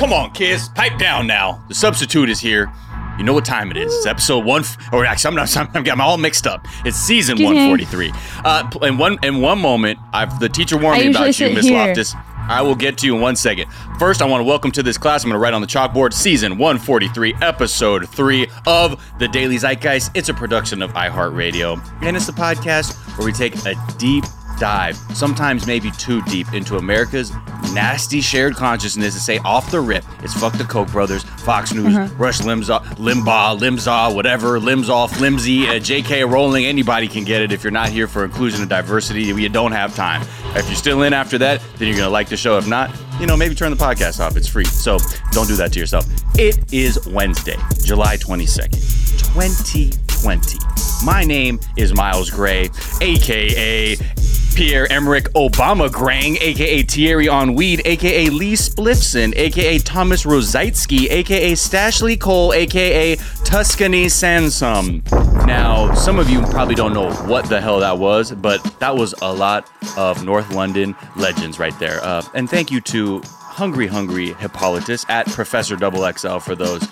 come on, kids, pipe down now. The substitute is here. You know what time it is? It's episode one, or actually, I'm not. I'm, I'm all mixed up. It's season Excuse 143. Uh, in one in one moment, I've the teacher warned I me about you, Miss. Loftus. I will get to you in one second. First, I want to welcome to this class. I'm going to write on the chalkboard season 143, episode three of the Daily Zeitgeist. It's a production of iHeartRadio, and it's the podcast where we take a deep dive, sometimes maybe too deep, into America's nasty shared consciousness and say off the rip, it's fuck the Koch brothers, Fox News, Rush Limbaugh, Limbaugh, Limbaugh, whatever, limbs off, flimsy, uh, J.K. Rowling, anybody can get it if you're not here for inclusion and diversity. You don't have time. If you're still in after that, then you're gonna like the show. If not, you know, maybe turn the podcast off. It's free. So don't do that to yourself. It is Wednesday, July 22nd, 2020. My name is Miles Gray, aka Pierre Emerick Aubameyang, aka Thierry on Weed, aka Lee Spliffson, aka Thomas Rosicky, aka Stashley Cole, aka Tuscany Sansum. Now, some of you probably don't know what the hell that was, but that was a lot of North London legends right there. Uh, and thank you to Hungry Hungry Hippolytus at Professor Double XL for those,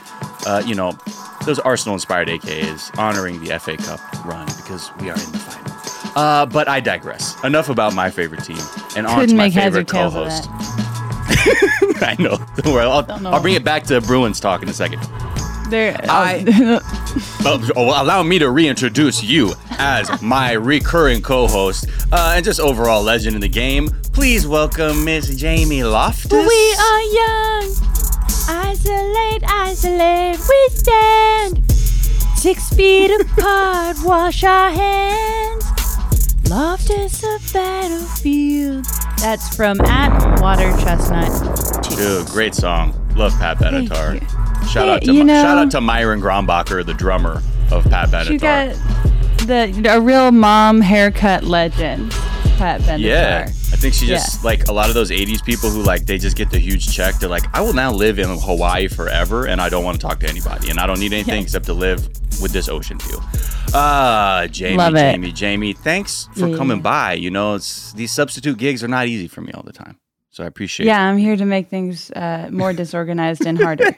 uh, you know, those Arsenal inspired AKAs honoring the FA Cup run because we are in the final. Uh, but I digress. Enough about my favorite team and on to Couldn't my make heads favorite co-host. I know. Don't worry. I'll, Don't know. I'll bring it back to Bruins talk in a second. There. I- Well, oh, allow me to reintroduce you as my recurring co-host uh, and just overall legend in the game. Please welcome Miss Jamie Loftus. we are young. Isolate, isolate, we stand. Six feet apart, wash our hands. Loftus a battlefield. That's from at Water Chestnut. Dude, great song. Love Pat Benatar. Shout out to you know- shout out um, to Myron Grombacher, the drummer of Pat Benatar. You got the a real mom haircut legend, Pat Benatar. Yeah, I think she just Yeah. like a lot of those '80s people who like they just get the huge check. They're like, I will now live in Hawaii forever, and I don't want to talk to anybody, and I don't need anything Yeah. except to live with this ocean view. Uh, Jamie. Jamie, Jamie, thanks for Yeah. coming by. You know, it's these substitute gigs are not easy for me all the time, so I appreciate. Yeah, I'm here to make things uh, more disorganized and harder.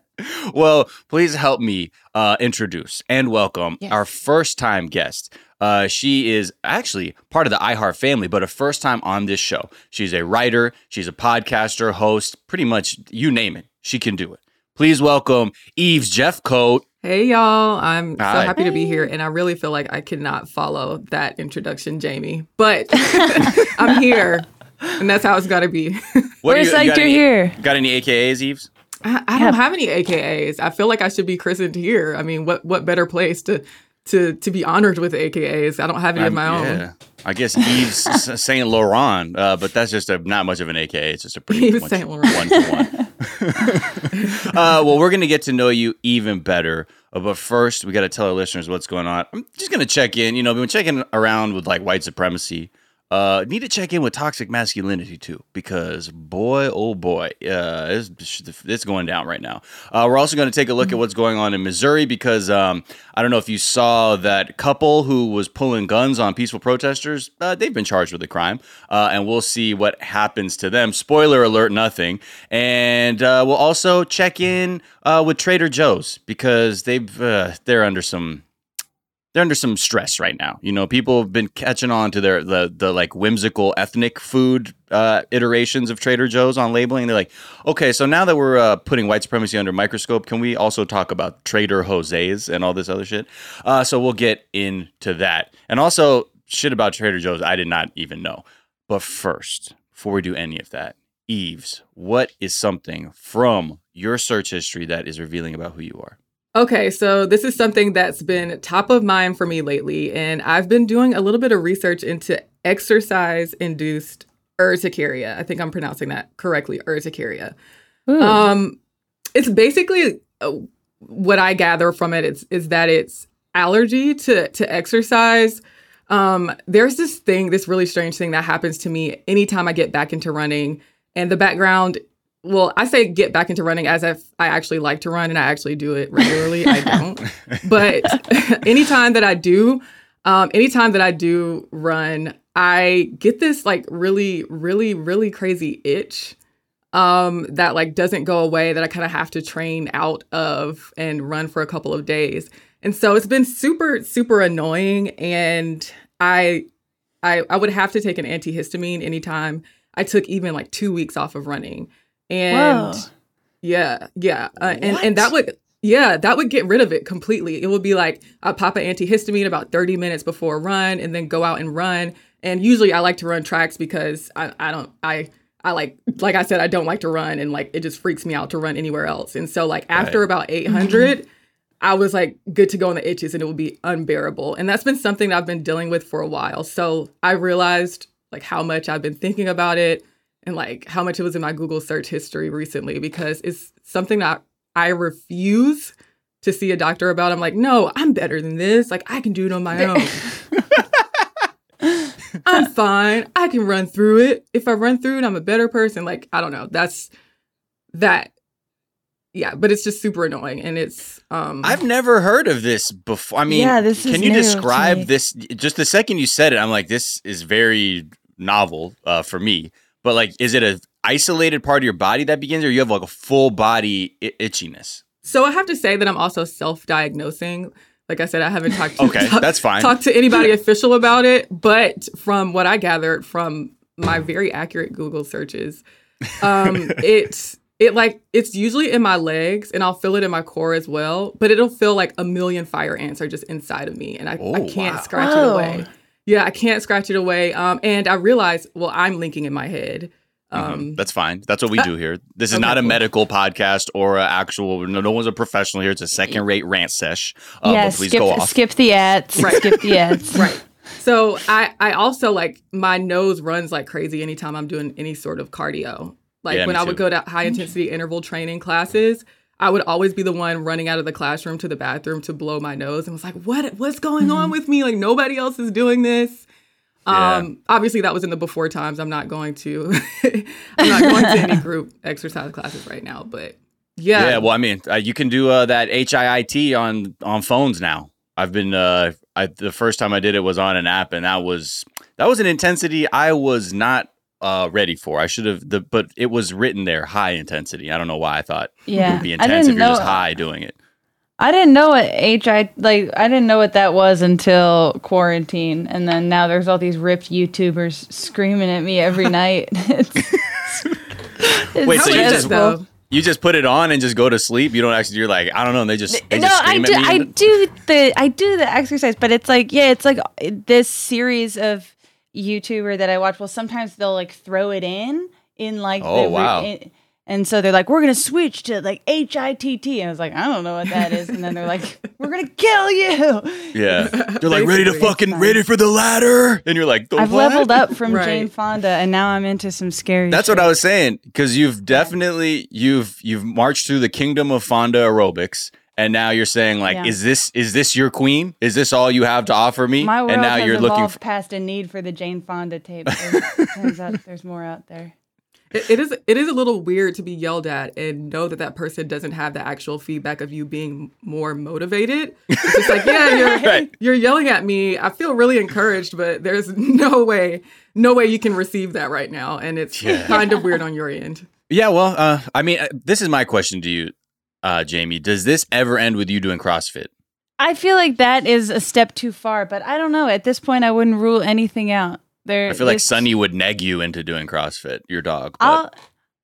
well, please help me uh, introduce and welcome Yes. our first time guest. Uh, she is actually part of the iHeart family, but a first time on this show. She's a writer, she's a podcaster, host, pretty much you name it, she can do it. Please welcome Yves Jeffcoat. Hey y'all, I'm Hi. so happy to be here, and I really feel like I cannot follow that introduction, Jamie. But I'm here, and that's how it's got to be. What We're do you- you psyched got you're any- here. Got any AKAs, Yves? I, I don't have any AKAs. I feel like I should be christened here. I mean, what what better place to to to be honored with AKAs? I don't have any of my own. Yeah. I guess Yves S- Saint Laurent, uh, but that's just a, not much of an AKA. It's just a pretty Yves much Saint Laurent. one to one. Uh, well, we're going to get to know you even better. Uh, but first, we got to tell our listeners what's going on. I'm just going to check in. You know, we've been checking around with like white supremacy. Uh, need to check in with toxic masculinity too, because boy, oh boy, uh, it's, it's going down right now. Uh, we're also going to take a look at what's going on in Missouri because um, I don't know if you saw that couple who was pulling guns on peaceful protesters. Uh, they've been charged with a crime, uh, and we'll see what happens to them. Spoiler alert: nothing. And uh, we'll also check in uh, with Trader Joe's because they've uh, they're under some they're under some stress right now. You know, people have been catching on to their the the like whimsical ethnic food uh, iterations of Trader Joe's on labeling. They're like, okay, so now that we're uh, putting white supremacy under microscope, can we also talk about Trader Jose's and all this other shit? Uh, so we'll get into that, and also shit about Trader Joe's I did not even know. But first, before we do any of that, Yves, what is something from your search history that is revealing about who you are? Okay, so this is something that's been top of mind for me lately, and I've been doing a little bit of research into exercise induced urticaria. I think I'm pronouncing that correctly, urticaria. Ooh. Um, it's basically uh, what I gather from it is, is that it's allergy to to exercise. Um, there's this thing, this really strange thing that happens to me anytime I get back into running, and the background. Well, I say get back into running as if I actually like to run and I actually do it regularly. I don't, but anytime that I do, um, anytime that I do run, I get this like really, really, really crazy itch um, that like doesn't go away that I kind of have to train out of and run for a couple of days. And so it's been super super annoying and I I I would have to take an antihistamine anytime I took even like 2 weeks off of running. And Whoa. yeah, yeah. Uh, and and that would yeah, that would get rid of it completely. It would be like I pop an antihistamine about 30 minutes before a run and then go out and run. And usually I like to run tracks because I, I don't I I like like I said I don't like to run and like it just freaks me out to run anywhere else. And so like after Right. about 800 I was like good to go on the itches and it would be unbearable. And that's been something that I've been dealing with for a while. So I realized like how much I've been thinking about it and like how much it was in my Google search history recently because it's something that I refuse to see a doctor about. I'm like, no, I'm better than this. Like I can do it on my own. I'm fine. I can run through it. If I run through it, I'm a better person. Like, I don't know. That's that. Yeah, but it's just super annoying and it's um I've never heard of this before. I mean, Yeah, this is can you describe this? Just the second you said it, I'm like, this is very novel uh, for me. But like, is it a isolated part of your body that begins, or you have like a full body I- itchiness? So I have to say that I'm also self-diagnosing. Like I said, I haven't talked to Okay, that's fine. talked to anybody official about it, but from what I gathered from my very accurate Google searches, um, it's it like it's usually in my legs, and I'll feel it in my core as well. But it'll feel like a million fire ants are just inside of me, and I, I Oh, can't wow. scratch it away. Yeah, I can't scratch it away. Um, and I realize, well, I'm linking in my head. Um, Mhm. That's fine. That's what we do here. This is okay, not a cool. medical podcast or a actual. No, no one's a professional here. It's a second-rate rant sesh. Uh, yeah, please skip, go off. skip the ads. Right. Skip the ads. right. So I I also like my nose runs like crazy anytime I'm doing any sort of cardio. Like Yeah, when I would go to high intensity interval training classes, I would always be the one running out of the classroom to the bathroom to blow my nose and was like, "What what's going on with me? Like nobody else is doing this." Yeah. Um obviously that was in the before times. I'm not going to I'm not going to any group exercise classes right now, but yeah. Yeah, well, I mean, uh, you can do uh, that HIIT on on phones now. I've been uh, I, the first time I did it was on an app, and that was that was an intensity I was not uh, ready for. I should have the, but it was written there, high intensity. I don't know why I thought yeah. it Yeah. would be I intense didn't if you're know. just high doing it. I didn't know what HI like. I didn't know what that was until quarantine, and then now there's all these ripped YouTubers screaming at me every night. it's, it's Wait, How so you just- though? You just put it on and just go to sleep. You don't actually. You're like, I don't know. And they just they no, just I scream do. at me. I and- do the I do the exercise, but it's like yeah, it's like this series of YouTuber that I watch. Well, sometimes they'll like throw it in in like Oh, the, wow. in- and so they're like, we're gonna switch to like H I T T. I was like, I don't know what that is, and then they're like, we're gonna kill you. Yeah, they're like ready to fucking ready for the ladder, and you're like, the I've what? leveled up from Right. Jane Fonda, and now I'm into some scary. That's shit. what I was saying because you've definitely you've you've marched through the kingdom of Fonda aerobics, and now you're saying like, Yeah. is this is this your queen? Is this all you have to offer me? My world and now has you're evolved looking. For, past a need for the Jane Fonda tape. Turns out there's more out there. It, it is it is a little weird to be yelled at and know that that person doesn't have the actual feedback of you being more motivated. It's just like, yeah, you're Right. you're yelling at me. I feel really encouraged, but there's no way, no way you can receive that right now, and it's Yeah. kind of weird on your end. yeah, well, uh, I mean, uh, this is my question to you, uh, Jamie. Does this ever end with you doing CrossFit? I feel like that is a step too far, but I don't know. At this point, I wouldn't rule anything out. There, I feel like Sunny would neg you into doing CrossFit. Your dog. But I'll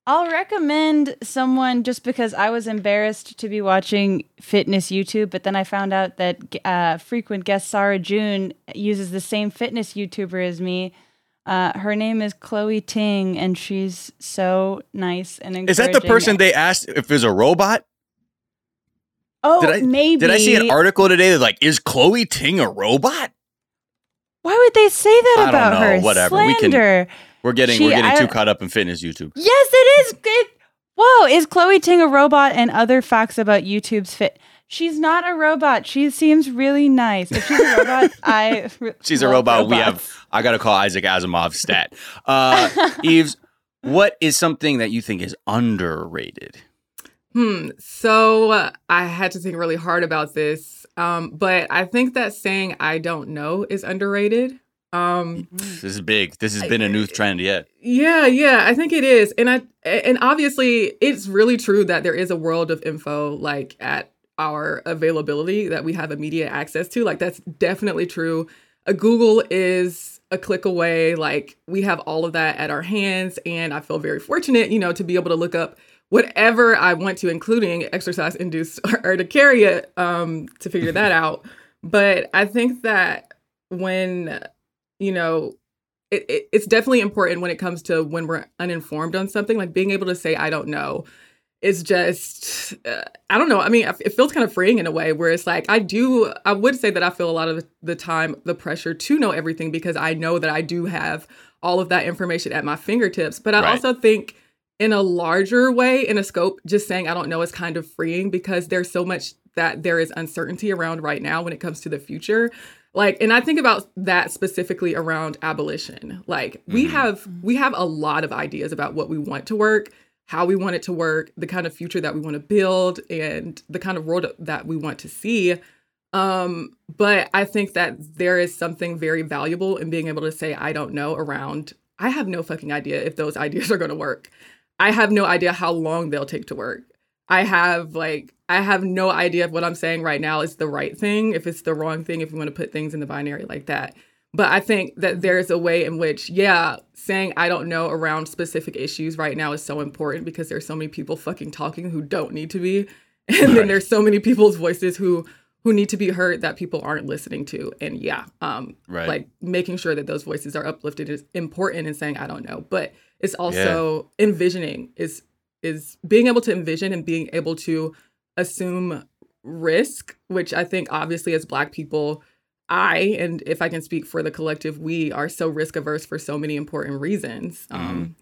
I'll recommend someone just because I was embarrassed to be watching fitness YouTube, but then I found out that uh, frequent guest Sarah June uses the same fitness YouTuber as me. Uh, her name is Chloe Ting, and she's so nice and encouraging. is that the person they asked if there's a robot? Oh, Did I maybe. Did I see an article today that's like, is Chloe Ting a robot? Why would they say that I don't about know, her? whatever. We can- Slander. We're getting She- we're getting I- too caught up in fitness YouTube. Yes, it is. It, whoa, is Chloe Ting a robot? And other facts about YouTube's fit. She's not a robot. She seems really nice. If she's a robot, I. She's a robot. We have. I gotta call Isaac Asimov stat. Uh, Yves, what is something that you think is underrated? Hmm. So uh, I had to think really hard about this, um, but I think that saying "I don't know" is underrated. Um, This is big. This has been a new trend. Yeah. yeah, yeah, I think it is, and I and obviously it's really true that there is a world of info like at our availability that we have immediate access to. Like that's definitely true. A Google is a click away. Like we have all of that at our hands, and I feel very fortunate, you know, to be able to look up whatever I want to, including exercise induced urticaria, um, to figure that out. But I think that when you know it, it, it's definitely important when it comes to when we're uninformed on something like being able to say i don't know is just uh, i don't know i mean it feels kind of freeing in a way where it's like i do i would say that i feel a lot of the time the pressure to know everything because i know that i do have all of that information at my fingertips but i Right. also think in a larger way in a scope just saying i don't know is kind of freeing because there's so much that there is uncertainty around right now when it comes to the future. Like and i think about that specifically around abolition. Like we Mhm. have we have a lot of ideas about what we want to work how we want it to work the kind of future that we want to build and the kind of world that we want to see. Um but i think that there is something very valuable in being able to say i don't know around i have no fucking idea if those ideas are going to work i have no idea how long they'll take to work I have like I have no idea if what I'm saying right now is the right thing, if it's the wrong thing, if you want to put things in the binary like that. But I think that there's a way in which, yeah, saying I don't know around specific issues right now is so important because there's so many people fucking talking who don't need to be. And Right. then there's so many people's voices who who need to be heard that people aren't listening to. And yeah, um Right. like making sure that those voices are uplifted is important and saying I don't know. But it's also envisioning is is being able to envision and being able to assume risk, which I think obviously as black people, I and if I can speak for the collective, we are so risk averse for so many important reasons. Um,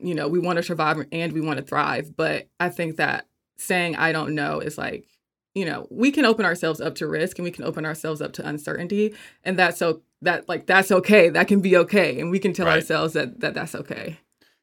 you know, we want to survive and we want to thrive, but I think that saying I don't know is like, you know, we can open ourselves up to risk and we can open ourselves up to uncertainty, and that's so that like that's okay. That can be okay, and we can tell Right. ourselves that that that's okay.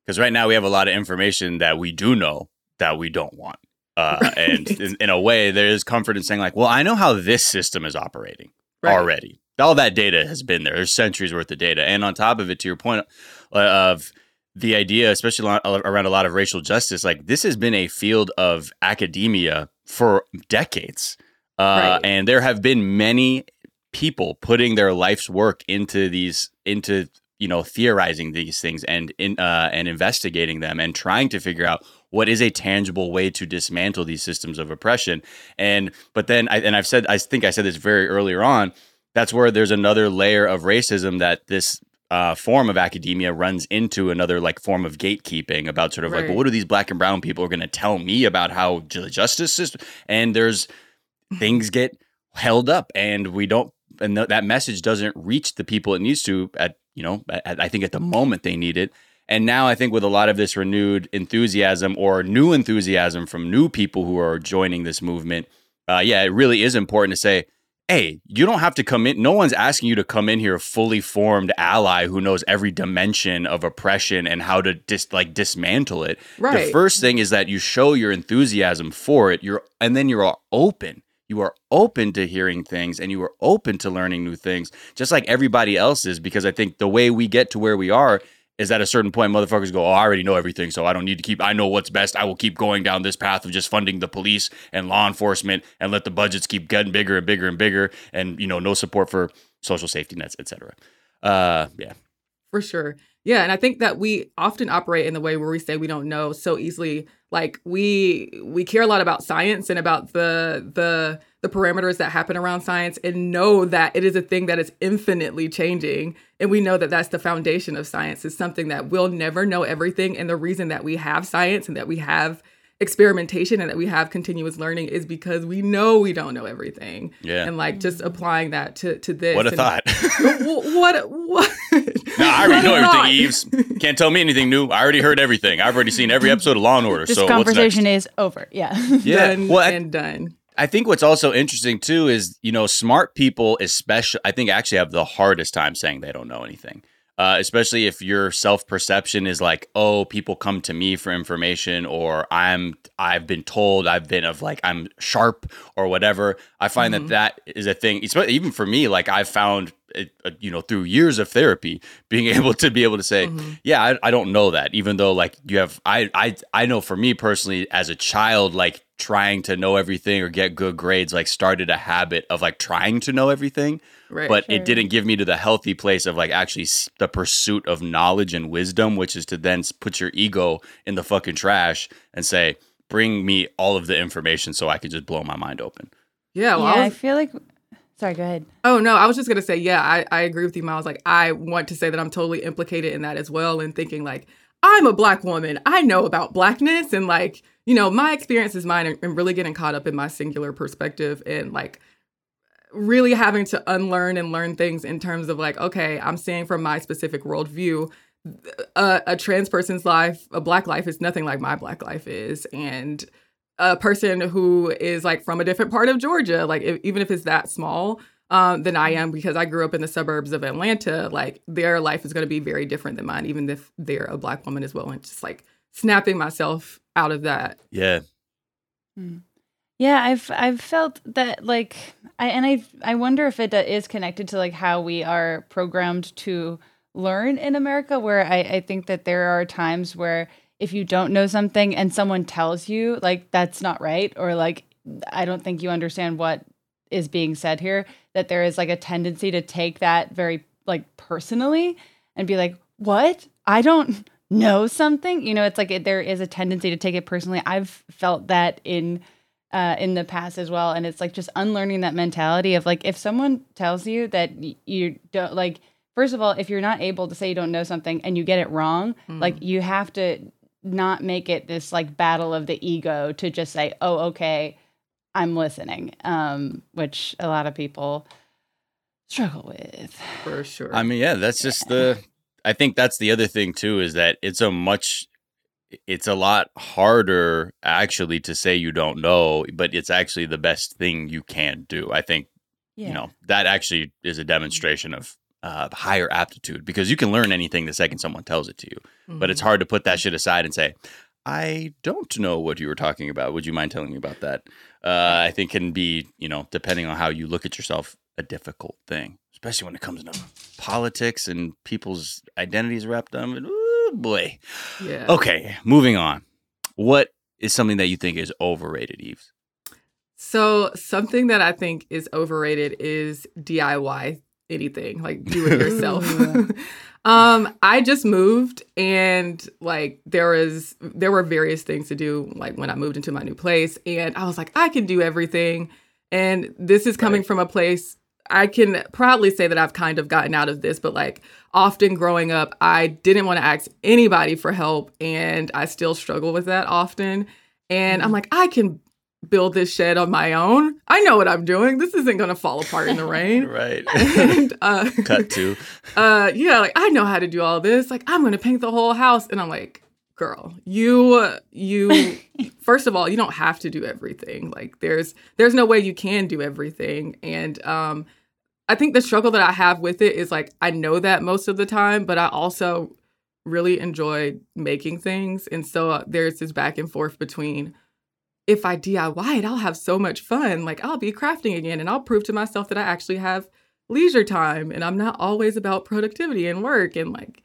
Because right now we have a lot of information that we do know that we don't want. Uh, and in, in a way, there is comfort in saying, like, well, I know how this system is operating Right. already. All that data has been there. There's centuries worth of data. And on top of it, to your point uh, of the idea, especially around a lot of racial justice, like this has been a field of academia for decades. Uh, Right. And there have been many people putting their life's work into these, into you know, theorizing these things and in uh, and investigating them and trying to figure out what is a tangible way to dismantle these systems of oppression. And but then I and I've said I think I said this very earlier on. That's where there's another layer of racism that this uh, form of academia runs into another like form of gatekeeping about sort of like, well, what are these black and brown people are going to tell me about how the justice system? And there's things get held up, and we don't, and th- that message doesn't reach the people it needs to at you know, at, I think at the moment they need it. And now I think with a lot of this renewed enthusiasm or new enthusiasm from new people who are joining this movement, uh, yeah, it really is important to say, hey, you don't have to come in. No one's asking you to come in here a fully formed ally who knows every dimension of oppression and how to dis- like dismantle it. Right. The first thing is that you show your enthusiasm for it. You're and then you're all open. You are open to hearing things and you are open to learning new things, just like everybody else is. Because I think the way we get to where we are is at a certain point, motherfuckers go, Oh, I already know everything, so I don't need to keep, I know what's best. I will keep going down this path of just funding the police and law enforcement and let the budgets keep getting bigger and bigger and bigger and, you know, no support for social safety nets, etc. Uh, yeah. For sure. Yeah, and I think that we often operate in the way where we say we don't know so easily. Like we we care a lot about science and about the the the parameters that happen around science and know that it is a thing that is infinitely changing and we know that that's the foundation of science is something that we'll never know everything and the reason that we have science and that we have experimentation and that we have continuous learning is because we know we don't know everything Yeah. and like just applying that to to this What a thought. Wh- what what No, I already know What a thought. everything, Yves. Can't tell me anything new. I already heard everything. I've already seen every episode of Law and Order. This so conversation what's next? is over. Yeah. Yeah. done Well, I- and done. I think what's also interesting too is you know smart people, especially I think actually have the hardest time saying they don't know anything. Uh, especially if your self perception is like, oh, people come to me for information, or I'm I've been told I've been of like I'm sharp or whatever. I find Mhm. that that is a thing. Even for me. Like I've found uh, you know through years of therapy being able to be able to say Mhm. yeah I, I don't know that even though like you have I, I i know for me personally as a child like trying to know everything or get good grades like started a habit of like trying to know everything Right. but Sure. it didn't give me to the healthy place of like actually the pursuit of knowledge and wisdom which is to then put your ego in the fucking trash and say bring me all of the information so i can just blow my mind open yeah. Well, yeah, I I feel like. Sorry, go ahead. oh no, I was just gonna say, yeah, I, I agree with you, Miles. Like, I want to say that I'm totally implicated in that as well, and thinking like I'm a black woman, I know about blackness, and like you know, my experience is mine, and, and really getting caught up in my singular perspective, and like really having to unlearn and learn things in terms of like, okay, I'm seeing from my specific worldview. A, a trans person's life, a black life, is nothing like my black life is, and a person who is like from a different part of Georgia, like if, even if it's that small, um, than I am because I grew up in the suburbs of Atlanta, like their life is going to be very different than mine, even if they're a black woman as well. And just like snapping myself out of that. yeah Yeah, I've I've felt that like I and I I wonder if it uh, connected to like how we are programmed to learn in America where I I think that there are times where if you don't know something and someone tells you like that's not right or like I don't think you understand what is being said here that there is like a tendency to take that very like personally and be like what? I don't know something? You know it's like it, there is a tendency to take it personally. I've felt that in uh, in the past as well. And it's like just unlearning that mentality of like, if someone tells you that you don't like, first of all, if you're not able to say you don't know something and you get it wrong, like you have to not make it this like battle of the ego to just say, oh, okay, I'm listening, um, which a lot of people struggle with. For sure. I mean, yeah, that's just the. I think that's the other thing too is that it's a much, it's a lot harder actually to say you don't know, but it's actually the best thing you can do. I think Yeah. you know that actually is a demonstration of uh, higher aptitude because you can learn anything the second someone tells it to you, but Mhm. it's hard to put that shit aside and say. I don't know what you were talking about. Would you mind telling me about that? Uh, I think can be, you know, depending on how you look at yourself, a difficult thing, especially when it comes to politics and people's identities wrapped up. In- boy. yeah. Okay, moving on. What is something that you think is overrated, Yves? So something that I think is overrated is DIY anything, like do it yourself. Um, I just moved and like there was there were various things to do like when I moved into my new place and I was like I can do everything and this is coming Right. from a place I can proudly say that I've kind of gotten out of this, but like often growing up, I didn't want to ask anybody for help, and I still struggle with that often. And I'm like, I can build this shed on my own. I know what I'm doing. This isn't going to fall apart in the rain. Right. and uh, Cut to. uh, yeah, like I know how to do all this. Like I'm going to paint the whole house, and I'm like, girl, you you first of all, you don't have to do everything. Like there's there's no way you can do everything, and um, I think the struggle that I have with it is like I know that most of the time, but I also really enjoy making things, and so uh, there's this back and forth between if I DIY it, I'll have so much fun. Like I'll be crafting again, and I'll prove to myself that I actually have leisure time, and I'm not always about productivity and work and like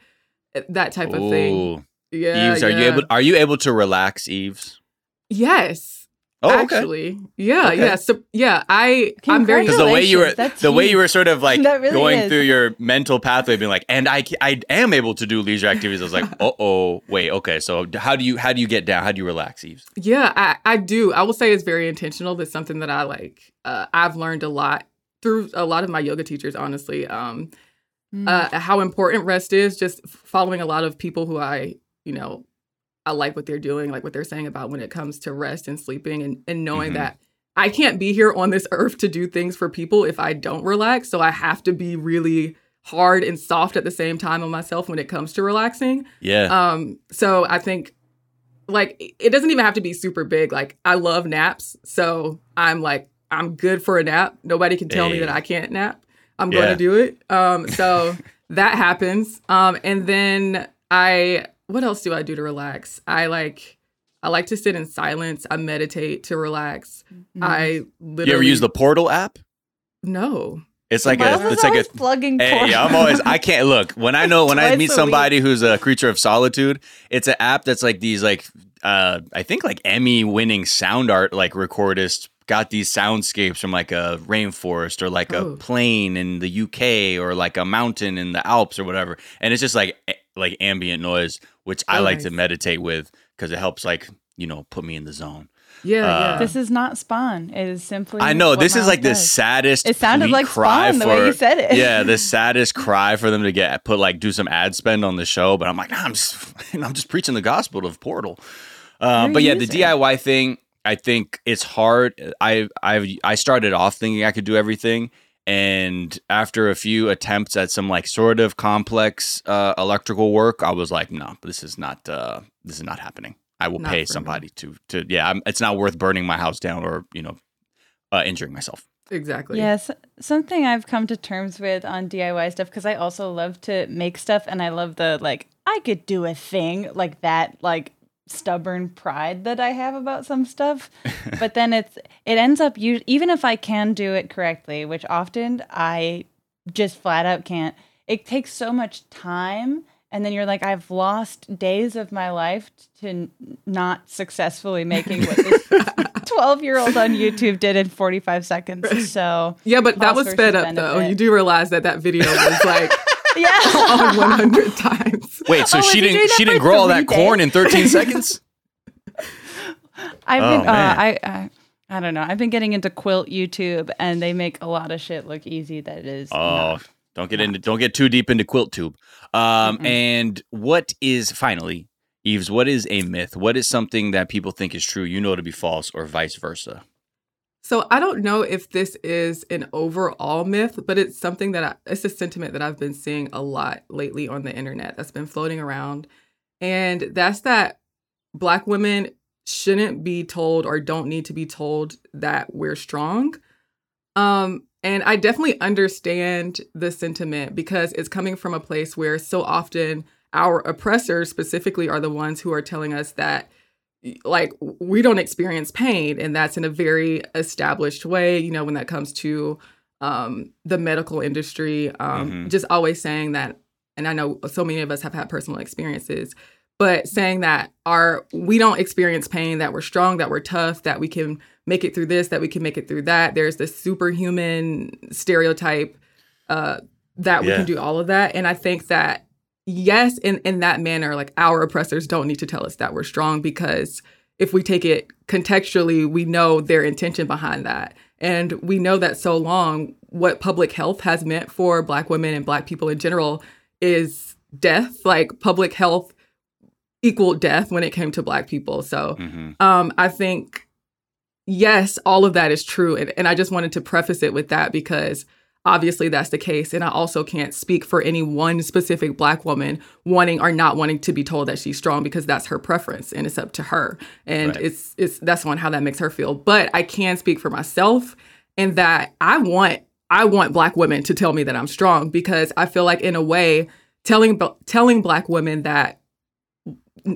eh, that type of thing. Yeah, Yves, are you able are you able to relax, Yves? Yes. Oh, okay. actually, yeah, Okay. yeah. So yeah, I I'm very Because the way you were, that's the way you were sort of like really going is. through your mental pathway, being like, and I, I am able to do leisure activities. I was like, oh, oh, wait, okay. So how do you, how do you get down? How do you relax, Yves? Yeah, I, I do. I will say it's very intentional. That's something that I like. Uh, I've learned a lot through a lot of my yoga teachers, honestly. Um, Mm. uh, how important rest is. Just following a lot of people who I, you know, I like what they're doing, like what they're saying about when it comes to rest and sleeping, and and knowing Mhm. that I can't be here on this earth to do things for people if I don't relax. So I have to be really hard and soft at the same time on myself when it comes to relaxing. Yeah. Um, so I think like it doesn't even have to be super big. Like I love naps, so I'm like I'm good for a nap. Nobody can tell me that I can't nap. I'm gonna do it. Um, so that happens. Um, and then I what else do I do to relax? I like I like to sit in silence. I meditate to relax. Mm. I literally you ever use the Portal app? no. It's like Miles a it's like a plugging Hey, porn. I'm always I can't look when I know when I meet a somebody who's a creature of solitude. It's an app that's like these like uh I think like Emmy winning sound art like recordists got these soundscapes from like a rainforest or like a Oh. plain in the UK or like a mountain in the Alps or whatever, and it's just like a- like ambient noise, which I Oh, like to meditate with because it helps like you know put me in the zone. Yeah, Uh, yeah. This is not Spawn. It is simply. I know what this is Miles like the saddest. It sounded like cry Spawn the way you said it. Yeah, the saddest cry for them to get put like do some ad spend on the show. But I'm like, nah, I'm just I'm just preaching the gospel of Portal. Um, but a yeah, the. DIY thing, I think it's hard. I I I started off thinking I could do everything. And after a few attempts at some like sort of complex uh, electrical work, I was like, no, this is not uh, this is not happening. I will Not pay for me. somebody to to yeah. I'm, it's not worth burning my house down or you know uh, injuring myself. exactly. Yes, something I've come to terms with on DIY stuff because I also love to make stuff and I love the like I could do a thing like that like stubborn pride that I have about some stuff. but then it's it ends up you even if I can do it correctly, which often I just flat out can't. It takes so much time and then you're like I've lost days of my life to n- not successfully making what this 12 year old on YouTube did in 45 seconds. So Yeah, but that was sped up though. You do realize that that video was like yeah. on 100 times. Wait, so Oh, she was he doing didn't she didn't grow all three that corn in 13 seconds? I've Oh, been, uh. I, I, I don't know. I've been getting into quilt YouTube, and they make a lot of shit look easy that it is. Oh, not. don't get into don't get too deep into quilt tube. Um, Mm-mm. and what is finally, Yves? What is a myth? What is something that people think is true, you know to be false, or vice versa? So I don't know if this is an overall myth, but it's something that I, it's a sentiment that I've been seeing a lot lately on the internet that's been floating around. And that's that black women shouldn't be told or don't need to be told that we're strong. Um and I definitely understand the sentiment because it's coming from a place where so often our oppressors specifically are the ones who are telling us that like we don't experience pain and that's in a very established way you know when that comes to um the medical industry um Mhm. just always saying that and i know so many of us have had personal experiences but saying that our we don't experience pain that we're strong that we're tough that we can make it through this that we can make it through that there's this superhuman stereotype uh that we Yeah. can do all of that and i think that yes in in that manner like our oppressors don't need to tell us that we're strong because if we take it contextually we know their intention behind that. And we know that so long what public health has meant for black women and black people in general is death like public health equaled death when it came to black people. So hmm um, I think, yes, all of that is true. And, and I just wanted to preface it with that because obviously that's the case. And I also can't speak for any one specific Black woman wanting or not wanting to be told that she's strong because that's her preference and it's up to her. And Right. it's, it's, that's on how that makes her feel. But I can speak for myself and that I want, I want Black women to tell me that I'm strong because I feel like in a way, telling, telling Black women that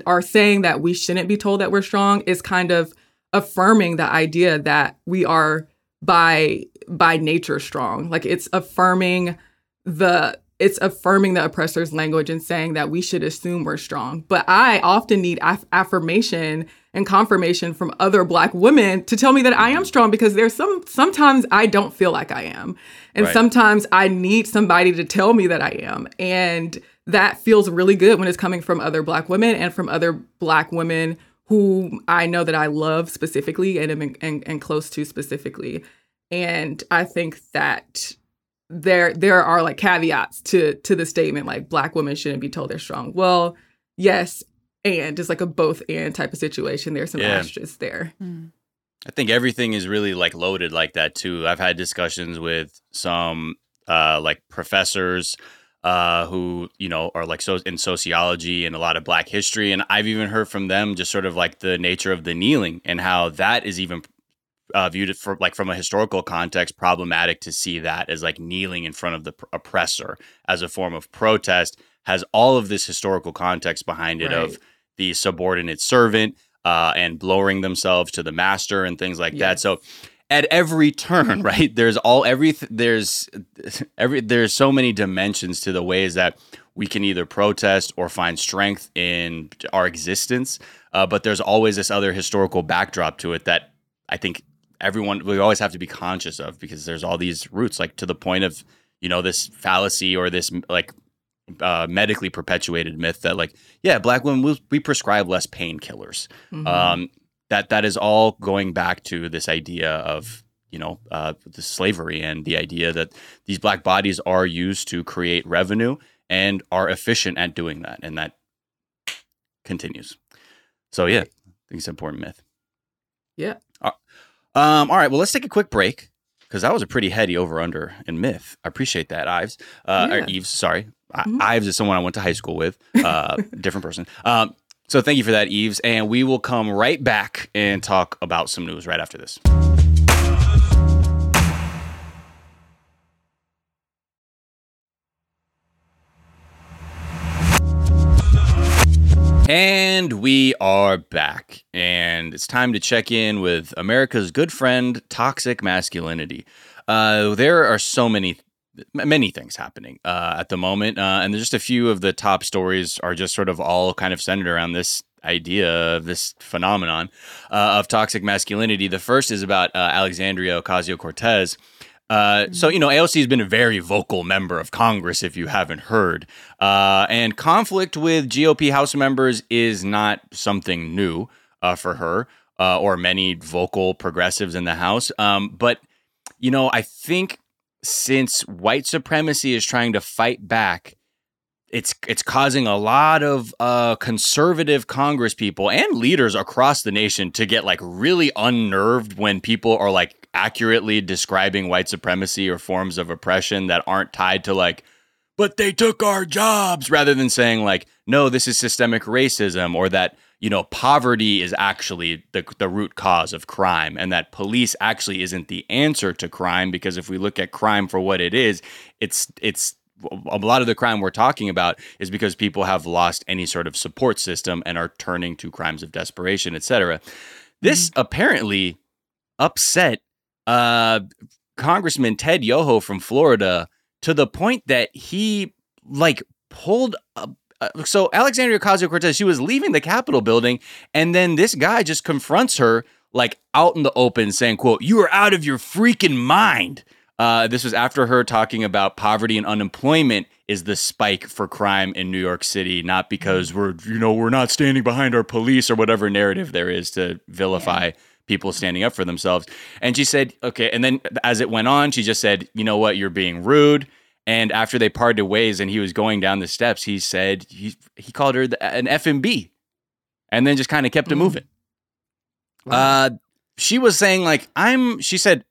are saying that we shouldn't be told that we're strong is kind of affirming the idea that we are by by nature strong like it's affirming the it's affirming the oppressor's language and saying that we should assume we're strong but i often need aff- affirmation and confirmation from other black women to tell me that i am strong because there's some sometimes i don't feel like i am and Right. sometimes i need somebody to tell me that i am and that feels really good when it's coming from other black women and from other black women who I know that I love specifically and am and, and close to specifically. And I think that there there are like caveats to to the statement like black women shouldn't be told they're strong. Well, yes, and it's like a both and type of situation. There's some Yeah. asterisks there. Hmm. I think everything is really like loaded like that too. I've had discussions with some uh, like professors uh, who you know are like so in sociology and a lot of Black history, and I've even heard from them just sort of like the nature of the kneeling and how that is even uh, viewed for like from a historical context problematic to see that as like kneeling in front of the pr- oppressor as a form of protest has all of this historical context behind it of the subordinate servant uh, and lowering themselves to the master and things like that. So at every turn, right? There's all every there's every there's so many dimensions to the ways that we can either protest or find strength in our existence. Uh, but there's always this other historical backdrop to it that I think everyone we always have to be conscious of because there's all these roots, like to the point of you know this fallacy or this like uh, medically perpetuated myth that like yeah, black women we, we prescribe less painkillers. Mhm. Um, that that is all going back to this idea of you know uh, the slavery and the idea that these black bodies are used to create revenue and are efficient at doing that, and that continues. So yeah, I think it's an important myth. Yeah. Um, all right, well, let's take a quick break because that was a pretty heady over under in myth. I appreciate that, Ives. Uh, or Yves, sorry. I- Mhm. Ives is someone I went to high school with, uh, different person. Um, so thank you for that, Yves. And we will come right back and talk about some news right after this. And we are back. And it's time to check in with America's good friend, toxic masculinity. Uh, there are so many, many things happening uh, at the moment. Uh, and just a few of the top stories are just sort of all kind of centered around this idea of this phenomenon uh, of toxic masculinity. The first is about uh, Alexandria Ocasio Cortez. Uh, so you know, AOC has been a very vocal member of Congress. If you haven't heard, uh, and conflict with GOP House members is not something new uh, for her uh, or many vocal progressives in the House. Um, but you know, I think since white supremacy is trying to fight back, it's it's causing a lot of uh, conservative Congress people and leaders across the nation to get like really unnerved when people are like accurately describing white supremacy or forms of oppression that aren't tied to like but they took our jobs rather than saying like no this is systemic racism or that you know poverty is actually the, the root cause of crime and that police actually isn't the answer to crime because if we look at crime for what it is it's it's a lot of the crime we're talking about is because people have lost any sort of support system and are turning to crimes of desperation etc this apparently upset uh, Congressman Ted Yoho from Florida to the point that he like pulled up. Uh, so Alexandria Ocasio Cortez, she was leaving the Capitol building, and then this guy just confronts her like out in the open, saying, "quote You are out of your freaking mind." Uh, this was after her talking about poverty and unemployment is the spike for crime in New York City, not because we're you know we're not standing behind our police or whatever narrative there is to vilify people standing up for themselves. And she said, okay. And then as it went on, she just said, you know what, you're being rude. And after they parted ways and he was going down the steps, he said he he called her the, an FMB, and then just kind of kept it Mm. moving. Wow. Uh, she was saying like I'm. She said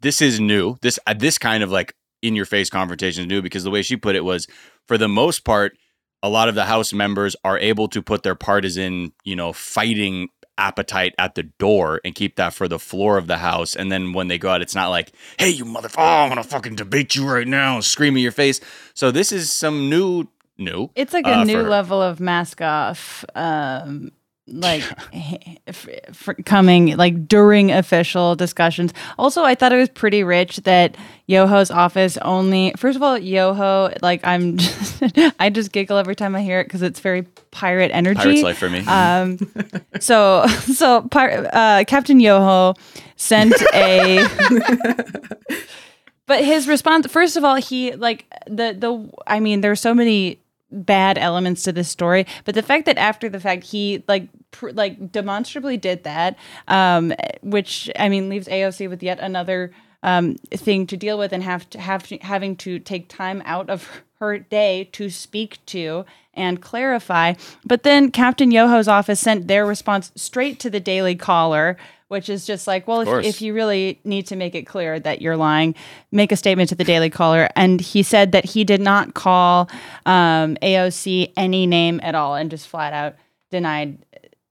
this is new. This uh, this kind of like in your face confrontation is new because the way she put it was for the most part, a lot of the House members are able to put their partisan, you know, fighting appetite at the door and keep that for the floor of the house. And then when they go out, it's not like, hey, you motherfucker, oh, I'm gonna fucking debate you right now scream in your face. So this is some new new. It's like a uh, new level of mask off, um, like coming like during official discussions. Also, I thought it was pretty rich that Yoho's office only. First of all, Yoho, like I'm, just, I just giggle every time I hear it because it's very pirate energy. Pirate's life for me. Um, so so Pir- uh, Captain Yoho sent a. but his response, first of all, he like the the. I mean, there's so many bad elements to this story, but the fact that after the fact he like pr- like demonstrably did that, um, which I mean leaves AOC with yet another um, thing to deal with and have to have to, having to take time out of her day to speak to and clarify. But then Captain Yoho's office sent their response straight to the Daily Caller, which is just like, well, if, if you really need to make it clear that you're lying, make a statement to the Daily Caller. And he said that he did not call um, AOC any name at all and just flat out denied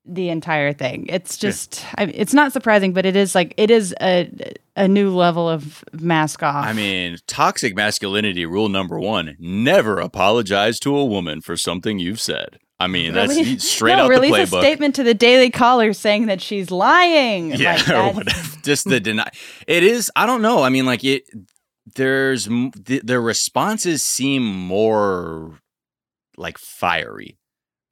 the entire thing. It's just, I, it's not surprising, but it is like, it is a, a new level of mask off. I mean, toxic masculinity rule number one never apologize to a woman for something you've said. I mean, that's Release- straight no, out release the a statement to the Daily Caller saying that she's lying. yeah, Like. Just the deny. It is. I don't know. I mean, like it. There's the, the responses seem more like fiery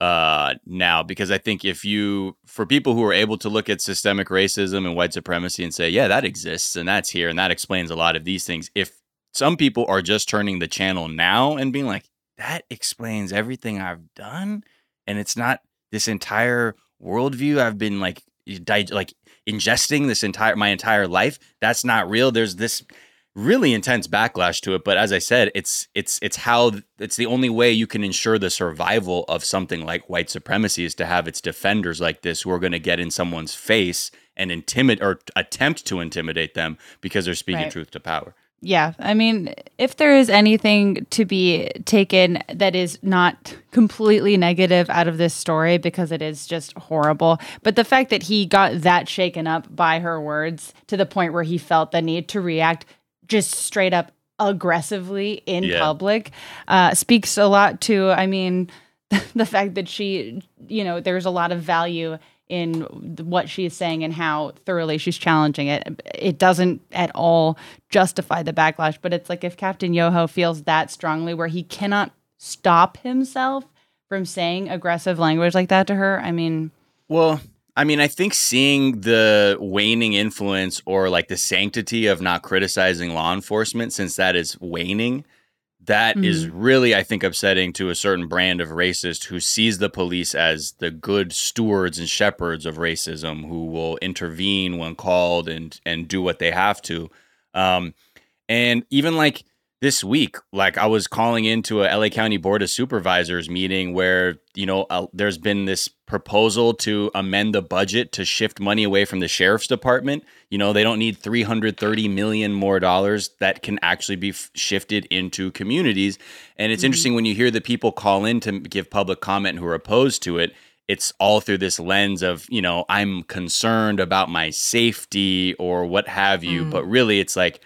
uh now because I think if you for people who are able to look at systemic racism and white supremacy and say, yeah, that exists and that's here and that explains a lot of these things. If some people are just turning the channel now and being like, that explains everything I've done, and it's not this entire worldview I've been like di- like ingesting this entire my entire life. That's not real. There's this really intense backlash to it but as i said it's it's it's how it's the only way you can ensure the survival of something like white supremacy is to have its defenders like this who are going to get in someone's face and intimidate or attempt to intimidate them because they're speaking Right. truth to power Yeah, I mean, if there is anything to be taken that is not completely negative out of this story, because it is just horrible, but the fact that he got that shaken up by her words to the point where he felt the need to react just straight up aggressively in Yeah. public uh, speaks a lot to, I mean, the fact that she, you know, there's a lot of value in what she's saying and how thoroughly she's challenging it. It doesn't at all justify the backlash, but it's like if Captain Yoho feels that strongly where he cannot stop himself from saying aggressive language like that to her, I mean, Well, I mean, I think seeing the waning influence or like the sanctity of not criticizing law enforcement, since that is waning, that is really, I think, upsetting to a certain brand of racist who sees the police as the good stewards and shepherds of racism who will intervene when called and and do what they have to. Um, and even like this week, like I was calling into a LA County Board of Supervisors meeting where, you know, uh, there's been this proposal to amend the budget to shift money away from the sheriff's department. You know, they don't need 330 million more dollars that can actually be f- shifted into communities. And it's interesting when you hear the people call in to give public comment who are opposed to it. It's all through this lens of, you know, I'm concerned about my safety or what have you. Mm. But really, it's like,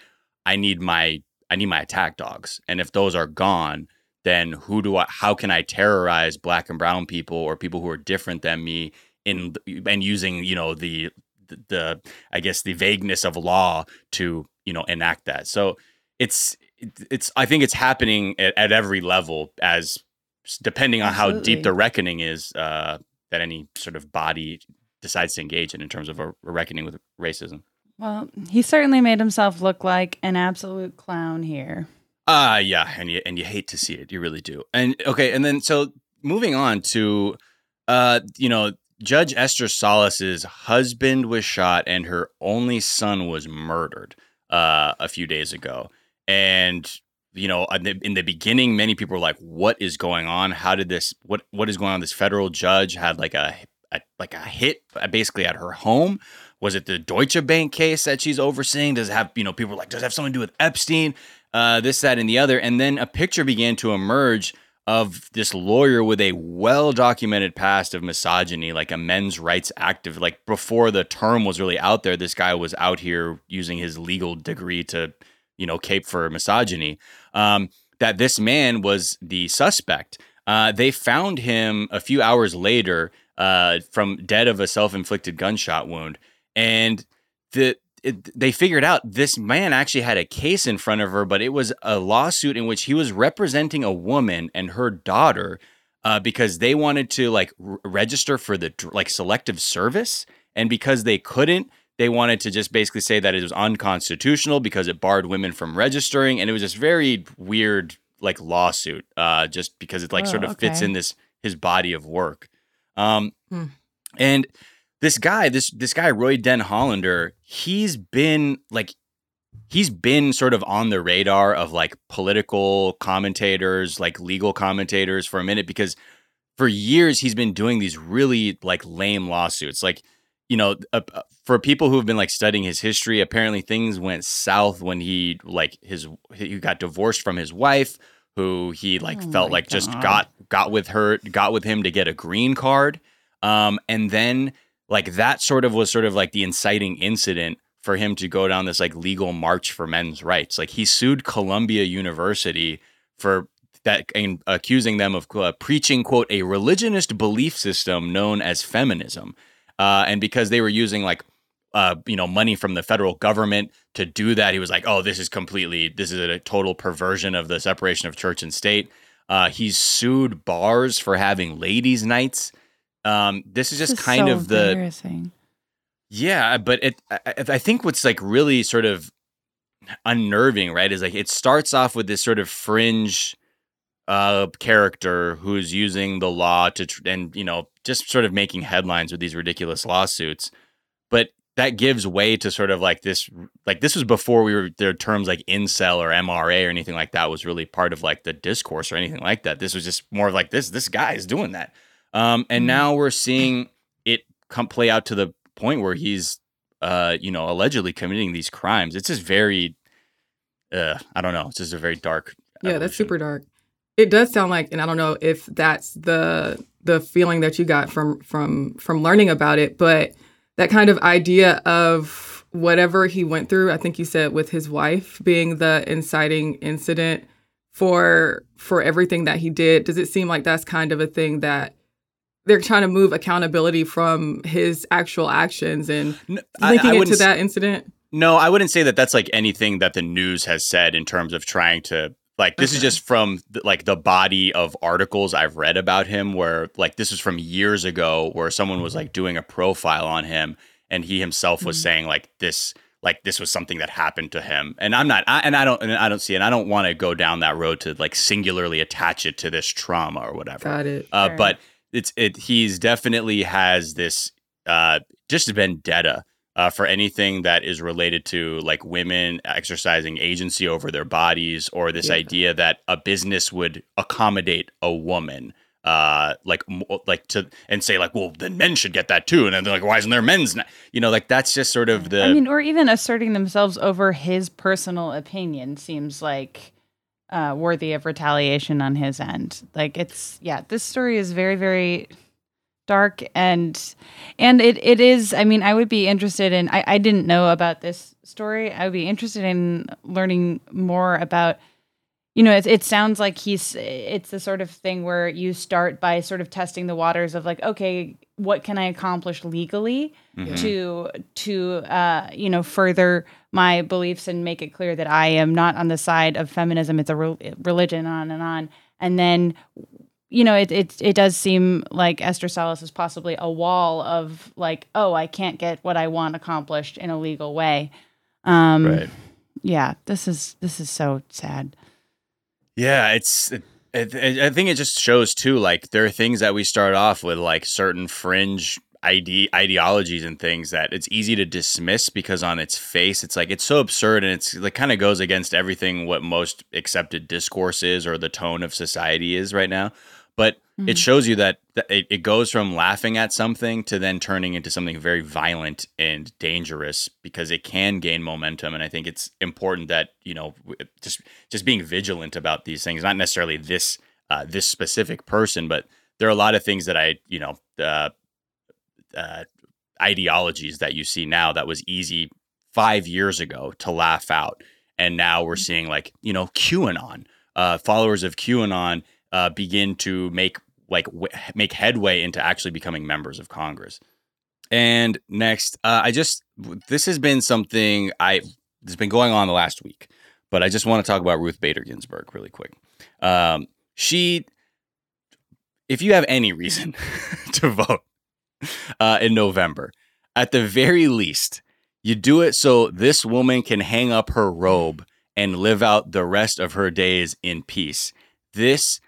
I need my I need my attack dogs. And if those are gone, then who do I how can I terrorize black and brown people or people who are different than me in and using, you know, the the, I guess the vagueness of law to, you know, enact that. So it's it's I think it's happening at, at every level as depending on how deep the reckoning is uh that any sort of body decides to engage in in terms of a, a reckoning with racism. Well, he certainly made himself look like an absolute clown here. Uh yeah, and you and you hate to see it. You really do. And okay, and then so moving on to uh, you know, Judge Esther Salas's husband was shot and her only son was murdered uh a few days ago. And you know, in the, in the beginning, many people were like, "What is going on? How did this? What what is going on?" This federal judge had like a, a like a hit basically at her home. Was it the Deutsche Bank case that she's overseeing? Does it have you know people like does it have something to do with Epstein? Uh, this, that, and the other. And then a picture began to emerge of this lawyer with a well documented past of misogyny, like a men's rights active. Like before the term was really out there, this guy was out here using his legal degree to, you know, cape for misogyny. Um, that this man was the suspect. Uh, they found him a few hours later uh, from dead of a self inflicted gunshot wound. And the it, they figured out this man actually had a case in front of her, but it was a lawsuit in which he was representing a woman and her daughter uh, because they wanted to like r- register for the like selective service, and because they couldn't, they wanted to just basically say that it was unconstitutional because it barred women from registering, and it was this very weird like lawsuit, uh, just because it like Oh, sort of fits in this his body of work. Um, Hmm. and this guy, this this guy Roy Den Hollander, he's been like he's been sort of on the radar of like political commentators, like legal commentators for a minute because for years he's been doing these really like lame lawsuits. Like, you know, uh, for people who have been like studying his history, apparently things went south when he like his he got divorced from his wife who he like Oh felt like just got got with her got with him to get a green card. Um and then like that sort of was sort of like the inciting incident for him to go down this like legal march for men's rights. Like he sued Columbia University for that and accusing them of uh, preaching quote a religionist belief system known as feminism, uh, and because they were using like uh, you know money from the federal government to do that, he was like, oh, this is completely this is a total perversion of the separation of church and state. Uh, he's sued bars for having ladies' nights. Um, this is just This is kind so of the yeah, but it I, I I think what's like really sort of unnerving, right, is like it starts off with this sort of fringe uh character who's using the law to tr- and you know just sort of making headlines with these ridiculous lawsuits. But that gives way to sort of like this like this was before we were there terms like incel or MRA or anything like that was really part of like the discourse or anything like that. This was just more of like this this guy is doing that. Um and Mhm. now we're seeing it come play out to the point where he's uh you know allegedly committing these crimes. It's just very uh I don't know, it's just a very dark Yeah, that's super dark. It does sound like, and I don't know if that's the the feeling that you got from from from learning about it, but that kind of idea of whatever he went through, I think you said with his wife being the inciting incident for for everything that he did. Does it seem like that's kind of a thing that they're trying to move accountability from his actual actions and N- I- linking I it wouldn't to s- that incident? No, I wouldn't say that that's like anything that the news has said in terms of trying to like this is just from the, like the body of articles I've read about him where like this is from years ago where someone was like doing a profile on him and he himself was Mhm. saying like this like this was something that happened to him and I'm not I, and I don't and I don't see it and I don't want to go down that road to like singularly attach it to this trauma or whatever. Got it. Uh, Sure. but it's it. He's definitely has this uh, just vendetta uh, for anything that is related to like women exercising agency over their bodies, or this Yeah. idea that a business would accommodate a woman. Uh, like, like to and say like, well, then men should get that too, and then they're like, why isn't there men's? Not? You know, like that's just sort of the. I mean, or even asserting themselves over his personal opinion seems like uh, worthy of retaliation on his end. Like it's yeah, this story is very very dark and and it it is. I mean, I would be interested in. I I didn't know about this story. I would be interested in learning more about. You know, it, it sounds like he's. It's the sort of thing where you start by sort of testing the waters of like, okay, what can I accomplish legally? Mhm. to to uh, you know further my beliefs and make it clear that I am not on the side of feminism. It's a re- religion, on and on. And then, you know, it it it does seem like Esther Salas is possibly a wall of like, oh, I can't get what I want accomplished in a legal way. Um, right. Yeah, this is this is so sad. Yeah, it's. It, I think it just shows too. Like there are things that we start off with, like certain fringe ide- ideologies and things that it's easy to dismiss because on its face, it's like it's so absurd and it's like kind of goes against everything what most accepted discourse is or the tone of society is right now. Mhm. it shows you that, that it, it goes from laughing at something to then turning into something very violent and dangerous because it can gain momentum. And i think it's important that you know just just being vigilant about these things not necessarily this uh, this specific person but there are a lot of things that i you know uh, uh, ideologies that you see now that was easy five years ago to laugh out. And now we're seeing like you know qanon uh, followers of qanon uh, begin to make like w- make headway into actually becoming members of Congress. And next, uh, I just this has been something I that's been going on the last week, but I just want to talk about Ruth Bader Ginsburg really quick. Um, she, if you have any reason to vote uh, in November, at the very least, you do it so this woman can hang up her robe and live out the rest of her days in peace. This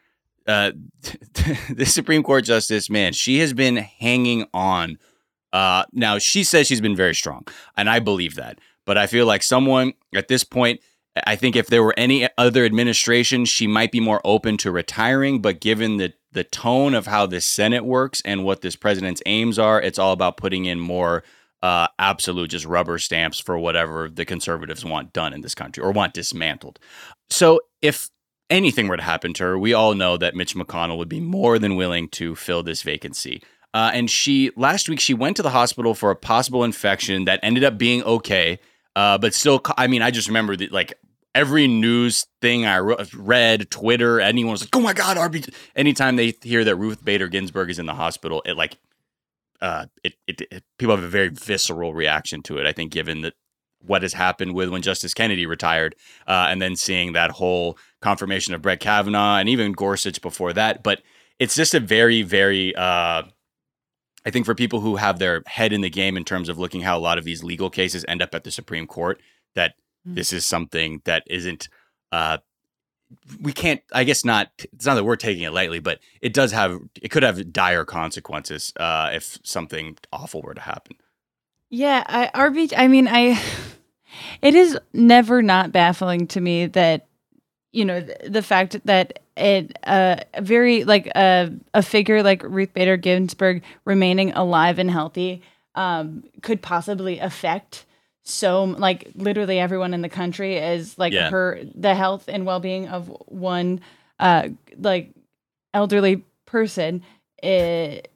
uh, this Supreme Court justice, man, she has been hanging on. Uh, now she says she's been very strong, and I believe that. But I feel like someone at this point, I think if there were any other administration, she might be more open to retiring. But given the the tone of how the Senate works and what this president's aims are, it's all about putting in more uh, absolute just rubber stamps for whatever the conservatives want done in this country or want dismantled. So if anything were to happen to her, we all know that Mitch McConnell would be more than willing to fill this vacancy. Uh, and she last week she went to the hospital for a possible infection that ended up being okay, uh, but still, I mean, I just remember that like every news thing I read, Twitter, anyone was like, "Oh my God, RBG!" Anytime they hear that Ruth Bader Ginsburg is in the hospital, it like, uh, it, it, it people have a very visceral reaction to it. I think, given that what has happened with when Justice Kennedy retired, uh, and then seeing that whole confirmation of Brett Kavanaugh and even Gorsuch before that, but it's just a very, very. Uh, I think for people who have their head in the game in terms of looking how a lot of these legal cases end up at the Supreme Court, that mm-hmm. this is something that isn't uh, we can't i guess not it's not that we're taking it lightly but it does have it could have dire consequences uh, if something awful were to happen yeah I, rb i mean i it is never not baffling to me that you know the, the fact that it uh, a very like a uh, a figure like ruth bader ginsburg remaining alive and healthy um, could possibly affect so like literally everyone in the country is like yeah. her the health and well-being of one uh like elderly person it,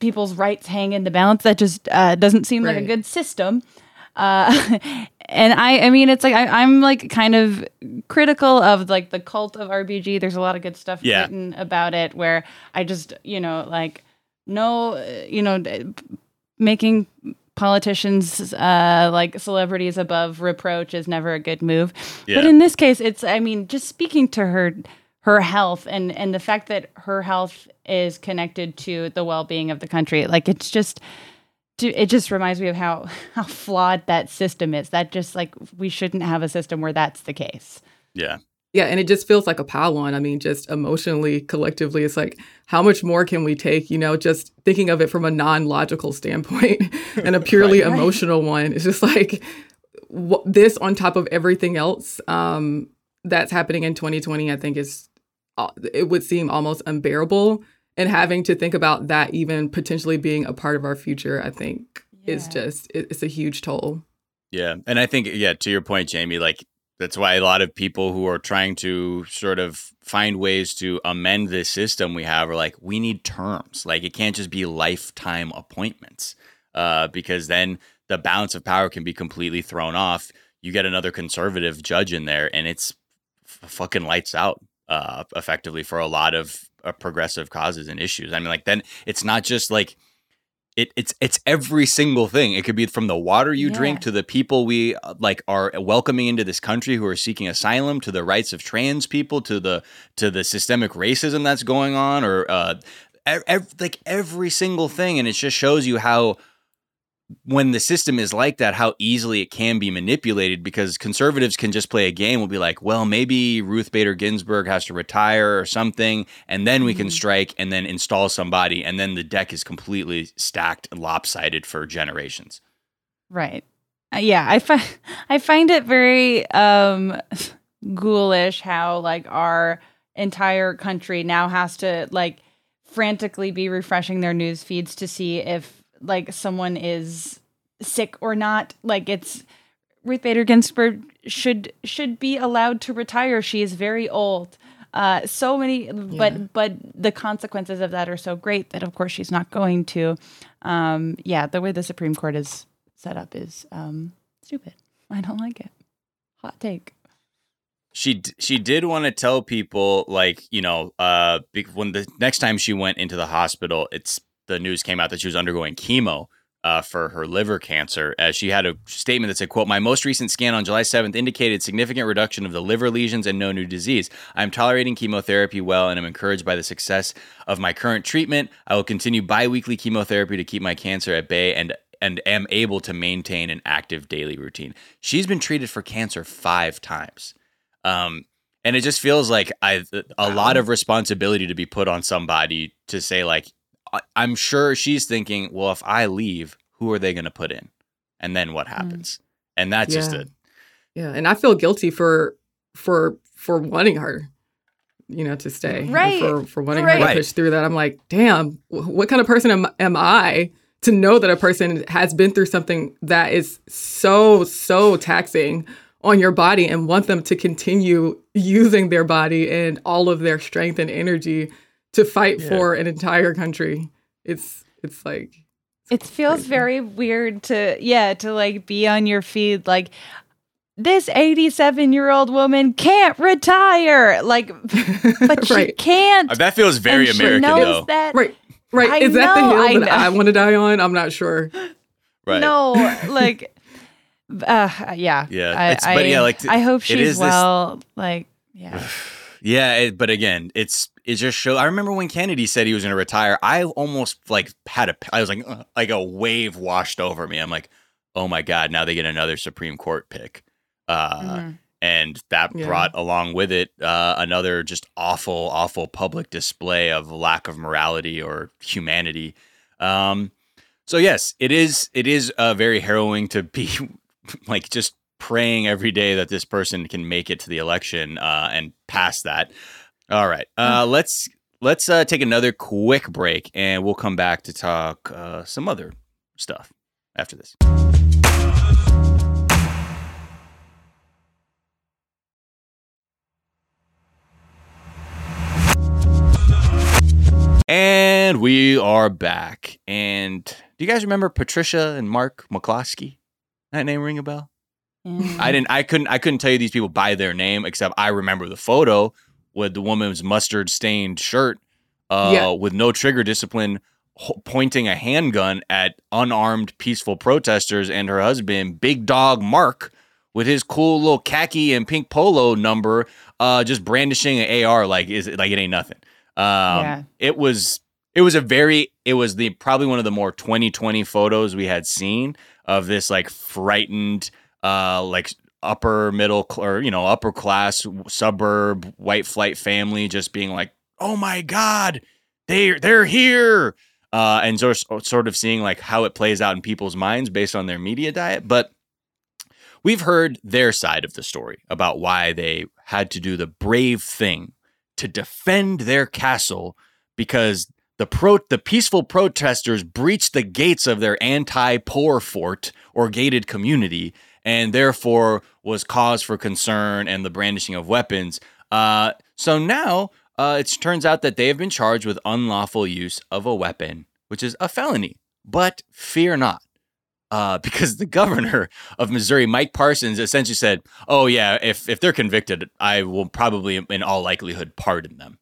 people's rights hang in the balance that just uh, doesn't seem right. like a good system uh, and I, I mean, it's like I, am like kind of critical of like the cult of RBG. There's a lot of good stuff yeah. written about it where I just, you know, like no, you know, making politicians uh, like celebrities above reproach is never a good move. Yeah. But in this case, it's I mean, just speaking to her her health and and the fact that her health is connected to the well-being of the country. Like it's just it just reminds me of how how flawed that system is. That just like we shouldn't have a system where that's the case. Yeah. Yeah, and it just feels like a pile on. I mean, just emotionally, collectively, it's like, how much more can we take? You know, just thinking of it from a non logical standpoint and a purely right, emotional right. one. It's just like wh- this on top of everything else um, that's happening in 2020, I think is, it would seem almost unbearable. And having to think about that even potentially being a part of our future, I think yeah. is just, it, it's a huge toll. Yeah. And I think, yeah, to your point, Jamie, like that's why a lot of people who are trying to sort of find ways to amend this system we have are like, we need terms. Like it can't just be lifetime appointments, uh, because then the balance of power can be completely thrown off. You get another conservative judge in there, and it's f- fucking lights out, uh, effectively for a lot of uh, progressive causes and issues. I mean, like then it's not just like it, it's it's every single thing. It could be from the water you yeah. drink to the people we uh, like are welcoming into this country who are seeking asylum, to the rights of trans people, to the to the systemic racism that's going on, or uh, ev- like every single thing. And it just shows you how when the system is like that, how easily it can be manipulated because conservatives can just play a game. We'll be like, well, maybe Ruth Bader Ginsburg has to retire or something, and then we can mm-hmm. strike and then install somebody, and then the deck is completely stacked and lopsided for generations. Right. Uh, yeah, I find I find it very um, ghoulish how like our entire country now has to like frantically be refreshing their news feeds to see if like someone is sick or not. Like it's Ruth Bader Ginsburg should should be allowed to retire. She is very old. Uh, so many, yeah. but but the consequences of that are so great that of course she's not going to. Um, yeah, the way the Supreme Court is set up is um, stupid. I don't like it. Hot take. She she did want to tell people like you know uh when the next time she went into the hospital, it's the news came out that she was undergoing chemo uh, for her liver cancer. As she had a statement that said, "quote My most recent scan on July 7th indicated significant reduction of the liver lesions and no new disease. I am tolerating chemotherapy well and am encouraged by the success of my current treatment. I will continue biweekly chemotherapy to keep my cancer at bay and." And am able to maintain an active daily routine. She's been treated for cancer five times. Um, and it just feels like I a lot of responsibility to be put on somebody to say like I'm sure she's thinking, well, if I leave, who are they going to put in? And then what mm. happens? Mm. And that's yeah. just it. Yeah, and I feel guilty for for for wanting her, you know, to stay. Right. For for wanting right. her to push through that. I'm like, damn, what kind of person am, am I to know that a person has been through something that is so so taxing on your body and want them to continue using their body and all of their strength and energy to fight yeah. for an entire country. It's it's like it's it feels crazy. very weird to yeah to like be on your feed like this 87 year old woman can't retire. Like, but she can't. That feels very and she American, knows though. That. Right. Right. I Is that know, the I hill that know. I want to die on? I'm not sure. Right. No, like, uh, yeah. Yeah, I, it's- but yeah, I- like, I hope it she's is this- well. Like, yeah. Yeah, it, but again, it's it just show. I remember when Kennedy said he was going to retire. I almost like had a. I was like, "Ugh," like a wave washed over me. I'm like, oh my god, now they get another Supreme Court pick, uh, Mhm. and that Yeah. brought along with it uh, another just awful, awful public display of lack of morality or humanity. Um, so yes, it is. It is uh, very harrowing to be like just praying every day that this person can make it to the election uh, and pass that. All right, uh, let's let's uh, take another quick break, and we'll come back to talk uh, some other stuff after this. And we are back. And do you guys remember Patricia and Mark McCloskey? That name ring a bell? Yeah. I didn't. I couldn't. I couldn't tell you these people by their name, except I remember the photo with the woman's mustard stained shirt, uh, Yeah. with no trigger discipline, ho- pointing a handgun at unarmed peaceful protesters, and her husband, Big Dog Mark, with his cool little khaki and pink polo number, uh, just brandishing an AR like is like it ain't nothing. Um, Yeah. It was. It was a very. It was the probably one of the more 2020 photos we had seen of this like frightened uh like upper middle or you know upper class suburb white flight family just being like oh my god they they're here! Uh and sort sort of seeing like how it plays out in people's minds based on their media diet. But we've heard their side of the story about why they had to do the brave thing to defend their castle because the pro the peaceful protesters breached the gates of their anti-poor fort or gated community and therefore was cause for concern and the brandishing of weapons. Uh, so now uh, it turns out that they have been charged with unlawful use of a weapon, which is a felony. But fear not, uh, because the governor of Missouri, Mike Parsons, essentially said, "Oh yeah, if if they're convicted, I will probably, in all likelihood, pardon them."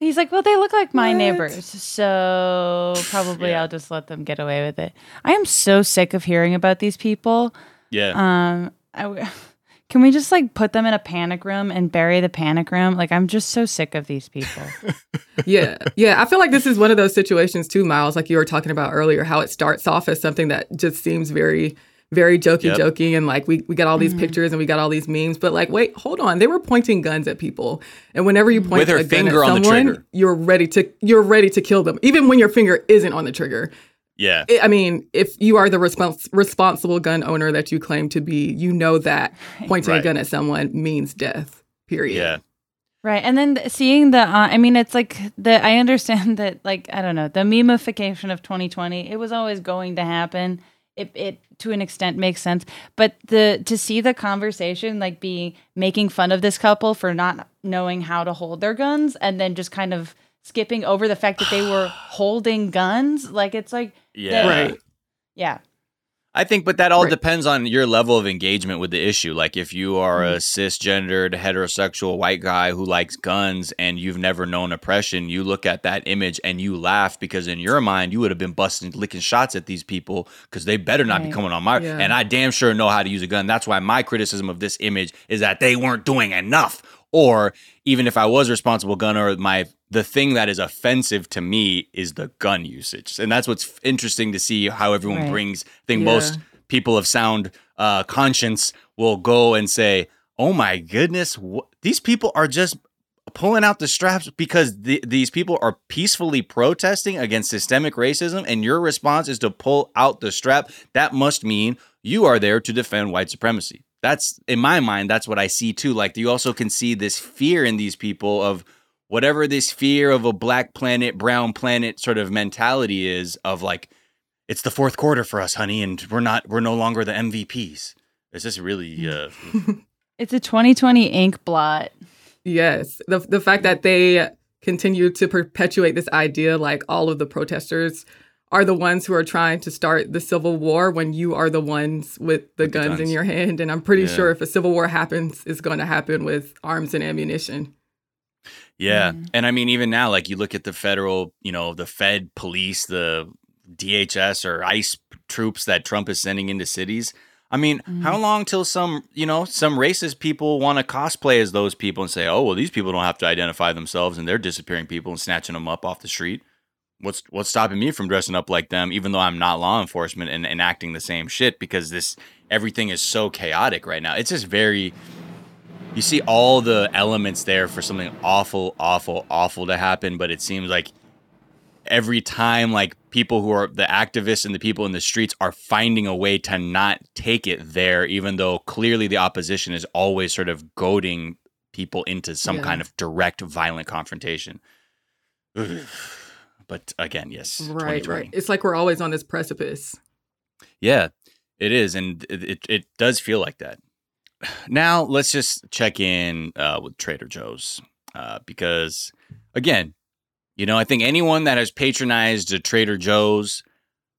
He's like, well, they look like my What? neighbors, so probably Yeah. I'll just let them get away with it. I am so sick of hearing about these people. Yeah, Um, I w- can we just like put them in a panic room and bury the panic room? Like, I'm just so sick of these people. yeah. Yeah. I feel like this is one of those situations too, Miles, like you were talking about earlier, how it starts off as something that just seems very, very jokey Yep. jokey. And like we, we got all these Mhm. pictures and we got all these memes, but like, wait, hold on. They were pointing guns at people. And whenever you point With her a gun finger at on the someone, trigger. you're ready to you're ready to kill them. Even when your finger isn't on the trigger. Yeah, I I mean, if you are the respons- responsible gun owner that you claim to be, you know that pointing Right. a gun at someone means death. Period. yeah. Right. And then seeing the, uh, I mean, it's like the, I understand that, like, I don't know, the memification of 2020, it was always going to happen. It, it to an extent makes sense. But the, to see the conversation, like, being, making fun of this couple for not knowing how to hold their guns and then just kind of skipping over the fact that they were holding guns, like, it's like, Yeah. Right. yeah. I think, but that all Right. depends on your level of engagement with the issue. Like, if you are a mm-hmm. cisgendered, heterosexual white guy who likes guns and you've never known oppression, you look at that image and you laugh because in your mind, you would have been busting, licking shots at these people because they better not be coming on my. Yeah. And I damn sure know how to use a gun. That's why my criticism of this image is that they weren't doing enough. Or even if I was a responsible gun owner, my the thing that is offensive to me is the gun usage, and that's what's interesting to see how everyone Right. brings. I think Yeah. most people of sound uh, conscience will go and say, "Oh my goodness, wh- these people are just pulling out the straps because the, these people are peacefully protesting against systemic racism, and your response is to pull out the strap. That must mean you are there to defend white supremacy." That's in my mind. That's what I see too. Like you also can see this fear in these people of whatever this fear of a black planet, brown planet sort of mentality is of like it's the fourth quarter for us, honey, and we're not we're no longer the MVPs. It's just really uh It's a 2020 ink blot. Yes. The the fact that they continue to perpetuate this idea like all of the protesters are the ones who are trying to start the civil war when you are the ones with the, With the guns, in your hand. And I'm pretty Yeah. sure if a civil war happens, it's going to happen with arms and ammunition. Yeah. Mhm. And I mean, even now, like you look at the federal, you know, the Fed police, the DHS or ICE troops that Trump is sending into cities. I mean, how long till some, you know, some racist people want to cosplay as those people and say, oh, well, these people don't have to identify themselves and they're disappearing people and snatching them up off the street. What's what's stopping me from dressing up like them, even though I'm not law enforcement and enacting the same shit because this everything is so chaotic right now. It's just very you see all the elements there for something awful, awful, awful to happen, but it seems like every time like people who are the activists and the people in the streets are finding a way to not take it there, even though clearly the opposition is always sort of goading people into some Yeah. kind of direct violent confrontation. but again, yes. Right, right. It's like we're always on this precipice. Yeah, it is, and it, it, it does feel like that. Now let's just check in uh, with Trader Joe's uh, because, again, you know, I think anyone that has patronized a Trader Joe's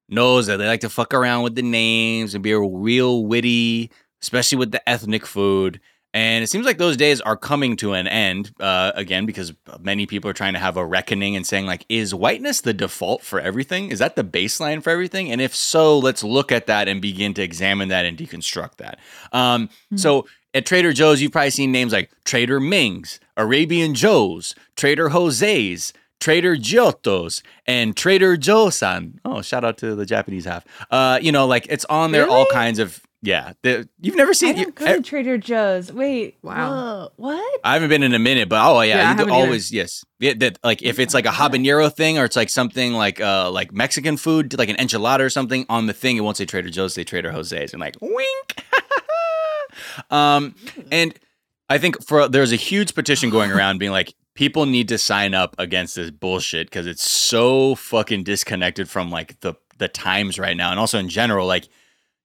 knows that they like to fuck around with the names and be real witty, especially with the ethnic food. And it seems like those days are coming to an end uh, again because many people are trying to have a reckoning and saying, like, is whiteness the default for everything? Is that the baseline for everything? And if so, let's look at that and begin to examine that and deconstruct that. Um, So at Trader Joe's, you've probably seen names like Trader Ming's, Arabian Joe's, Trader Jose's, Trader Giotto's, and Trader Joe-san. Oh, shout out to the Japanese half. Uh, you know, like it's on there, all kinds of yeah. the- you've never I seen. don't you- go to Trader Joe's. Wait. Wow. Whoa, what? I haven't been in a minute, but oh yeah, Yeah, I do haven't either. always yes. Yeah, that like if it's like a habanero thing or it's like something like uh like Mexican food, like an enchilada or something on the thing, it won't say Trader Joe's, say Trader Jose's, and like wink. um, and I think for there's a huge petition going around being like people need to sign up against this bullshit because it's so fucking disconnected from like the the times right now, and also in general, like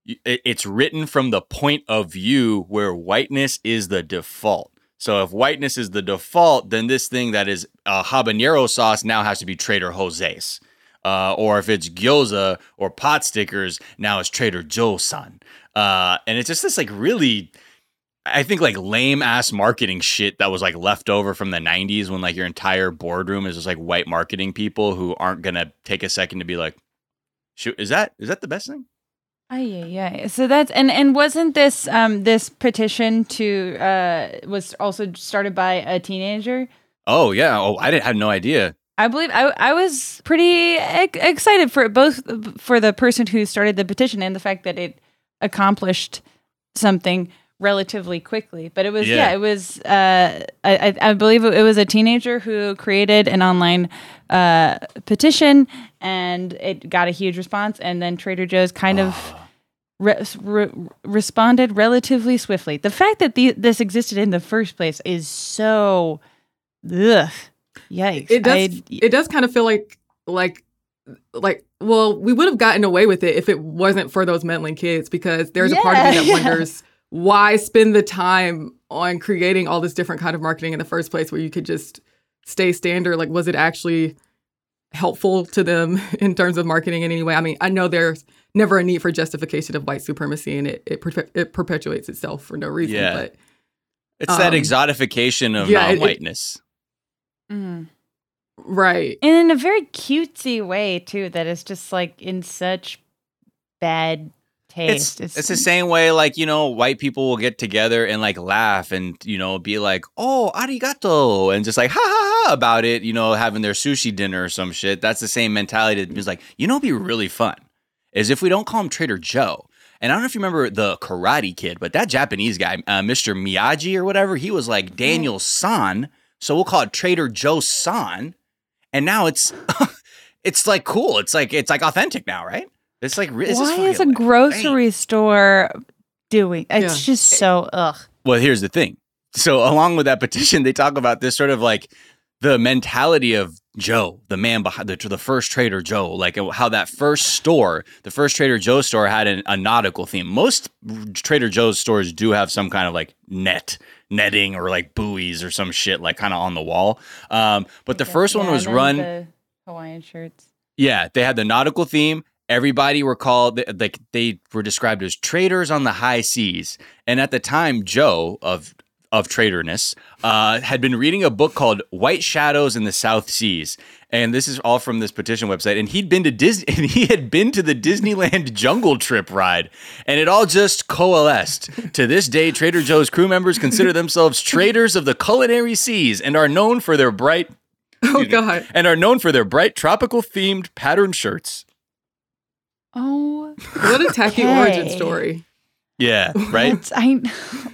it- it's written from the point of view where whiteness is the default. So if whiteness is the default, then this thing that is a habanero sauce now has to be Trader Jose's. Uh, or if it's gyoza or pot stickers, now it's Trader Joe-san. Uh, and it's just this like really, I think like lame ass marketing shit that was like left over from the 90s when like your entire boardroom is just like white marketing people who aren't gonna take a second to be like, shoot, is that is that the best thing? Oh yeah, yeah. So that's and and wasn't this um this petition to uh was also started by a teenager? Oh yeah. Oh, I didn't have no idea. I believe I I was pretty ex- excited for both for the person who started the petition and the fact that it accomplished something relatively quickly. But it was yeah, Yeah. it was uh I I- I believe it was a teenager who created an online uh petition and it got a huge response and then Trader Joe's kind of re- re- responded relatively swiftly. The fact that the, this existed in the first place is so ugh. Yikes. It does. I- it does kind of feel like like like well, we would have gotten away with it if it wasn't for those meddling kids because there's a part of me that yeah. wonders why spend the time on creating all this different kind of marketing in the first place where you could just stay standard like was it actually helpful to them in terms of marketing in any way i mean i know there's never a need for justification of white supremacy and it it, perpe- it perpetuates itself for no reason Yeah. but It's that Um, exotification of yeah, it- it- non-whiteness. Mm. right And in a very cutesy way too, that is just like in such bad It's, taste. it's the same way like you know white people will get together and like laugh and you know be like oh arigato and just like ha ha ha about it you know having their sushi dinner or some shit. That's the same mentality that is like you know be really fun is if we don't call him Trader Joe. And I don't know if you remember the Karate Kid but that Japanese guy uh, Mr Miyagi or whatever he was like Daniel San so we'll call it Trader Joe San. And now it's it's like cool. It's like it's like authentic now right it's like re- Why is a fucking, like, grocery store doing? It's Yeah. just so ugh. Well, here's the thing. So, along with that petition, they talk about this sort of like the mentality of Joe, the man behind the, the first Trader Joe, like how that first store, the first Trader Joe store had an, a nautical theme. Most Trader Joe's stores do have some kind of like net, netting or like buoys or some shit like kind of on the wall. Um, but the first one Yeah, was run. the Hawaiian shirts. Yeah, they had the nautical theme. Everybody were called like they were described as traders on the high seas. And at the time, Joe of of traderness uh, had been reading a book called White Shadows in the South Seas, and this is all from this petition website. And he'd been to Disney, and he had been to the Disneyland Jungle Trip ride, and it all just coalesced. to this day, Trader Joe's crew members consider themselves traders of the culinary seas and are known for their bright. Oh God! And are known for their bright tropical themed patterned shirts. Oh, what a tacky okay. origin story. Yeah, right. It's, I,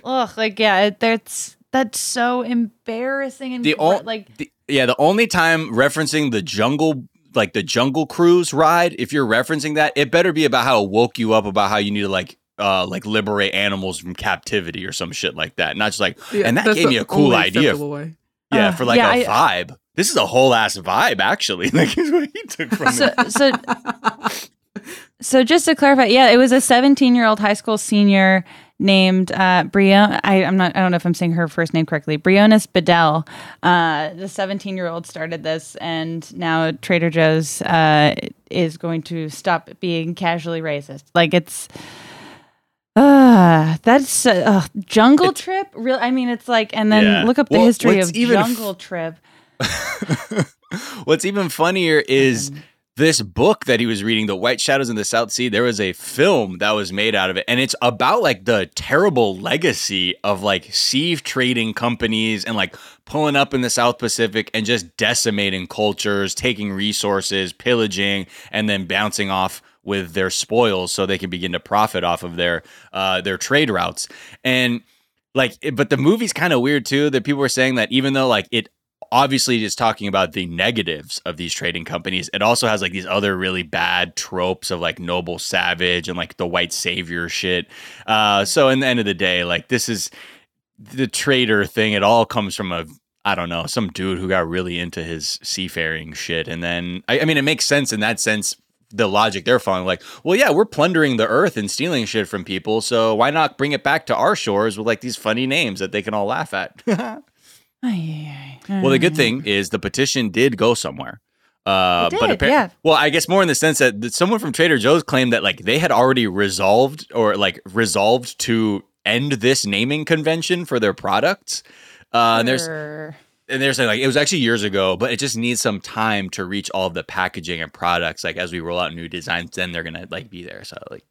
ugh, like yeah, it, that's that's so embarrassing and The gr- o- like The- yeah, the only time referencing the jungle, like the jungle cruise ride, if you're referencing that, it better be about how it woke you up about how you need to like. Uh, like liberate animals from captivity or some shit like that. Not just like, Yeah, and that gave me a cool idea. acceptable way. Yeah, Uh, for like yeah, a I- vibe. This is a whole ass vibe, actually. Like is what he took from so it. so so just to clarify, yeah, it was a 17 year old high school senior named uh, Brion. I, I'm not. I don't know if I'm saying her first name correctly. Briones Bedell. Uh, the 17 year old started this, and now Trader Joe's uh, is going to stop being casually racist. Like it's. Uh, that's uh, Jungle It's- Trip. Real, I mean, it's like, and then Yeah. look up the Well, history of even f- Jungle Trip. What's even funnier is this book that he was reading, The White Shadows in the South Sea. There was a film that was made out of it, and it's about like the terrible legacy of like sea trading companies and like pulling up in the South Pacific and just decimating cultures, taking resources, pillaging, and then bouncing off with their spoils so they can begin to profit off of their uh, their trade routes. And like, but the movie's kind of weird too. That people were saying that even though like it obviously is talking about the negatives of these trading companies. It also has like these other really bad tropes of like noble savage and like the white savior shit. Uh, so in the end of the day, like this is the trader thing. It all comes from a I don't know some dude who got really into his seafaring shit, and then I, I mean it makes sense in that sense. The logic they're following, like, well, yeah, we're plundering the earth and stealing shit from people, so why not bring it back to our shores with like these funny names that they can all laugh at? Ay, ay, ay. Well, the good thing is the petition did go somewhere. Uh, It but did, appar- yeah. well, I guess more in the sense that that someone from Trader Joe's claimed that like they had already resolved or like resolved to end this naming convention for their products. Uh, and there's and they're saying like it was actually years ago, but it just needs some time to reach all of the packaging and products. Like as we roll out new designs, then they're gonna like be there. So like,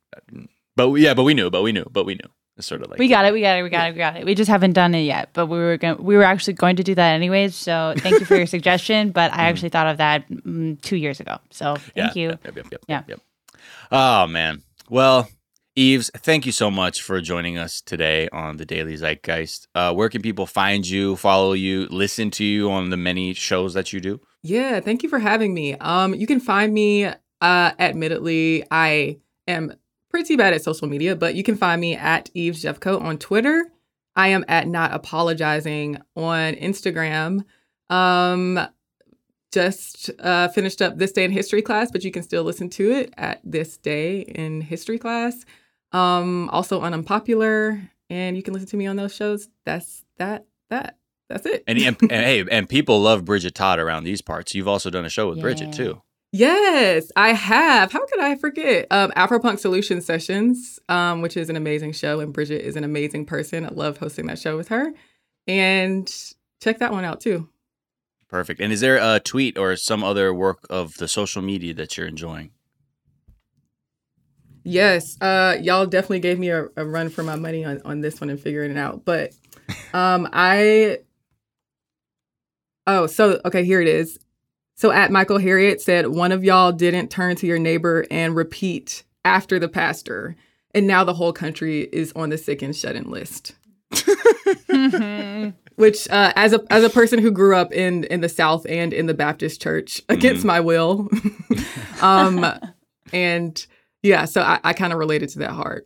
but yeah, but we knew, but we knew, but we knew. It's sort of like we got it. We got it. We got it. We got it. We just haven't done it yet, but we were going. We were actually going to do that anyways. So thank you for your suggestion. But I actually thought of that mm, two years ago. So thank you. Yep, yep, yep, Yeah. yep, yep. Oh man. Well, Yves, thank you so much for joining us today on the Daily Zeitgeist. Uh, where can people find you, follow you, listen to you on the many shows that you do? Yeah, thank you for having me. Um, you can find me. Uh, admittedly, I am pretty bad at social media, but you can find me at Yves Jeffcoat on Twitter. I am at Not Apologizing on Instagram. Um, just uh, finished up this day in history class, but you can still listen to it at this day in history class. Um, also on Unpopular, and you can listen to me on those shows. That's that. That. That's it. And, and, and hey, and people love Bridget Todd around these parts. You've also done a show with Bridget too. Yes, I have. How could I forget? Um, Afropunk Solution Sessions, um, which is an amazing show, and Bridget is an amazing person. I love hosting that show with her. And check that one out too. Perfect. And is there a tweet or some other work of the social media that you're enjoying? Yes, uh, y'all definitely gave me a, a run for my money on, on this one and figuring it out. But um, I, oh, so okay, here it is. So at Michael Harriot said, one of y'all didn't turn to your neighbor and repeat after the pastor, and now the whole country is on the sick and shut in list. Which, uh, as a as a person who grew up in in the South and in the Baptist church against my will, um, and yeah, so I, I kind of related to that hard.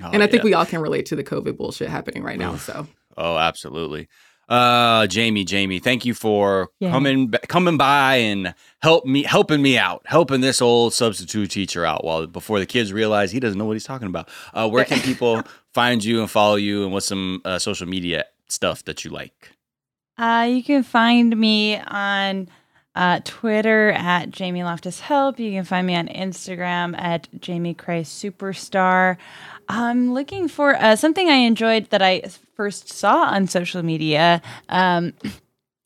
Oh, and I think yeah. we all can relate to the COVID bullshit happening right now. So Oh, absolutely. Uh, Jamie, Jamie, thank you for Yeah. coming coming by and help me helping me out, helping this old substitute teacher out while before the kids realize he doesn't know what he's talking about. Uh, where can people find you and follow you, and what's some uh, social media stuff that you like? Uh, you can find me on uh, Twitter at Jamie Loftus Help. You can find me on Instagram at Jamie Christ Superstar. I'm looking for uh, something I enjoyed that I first saw on social media. Um,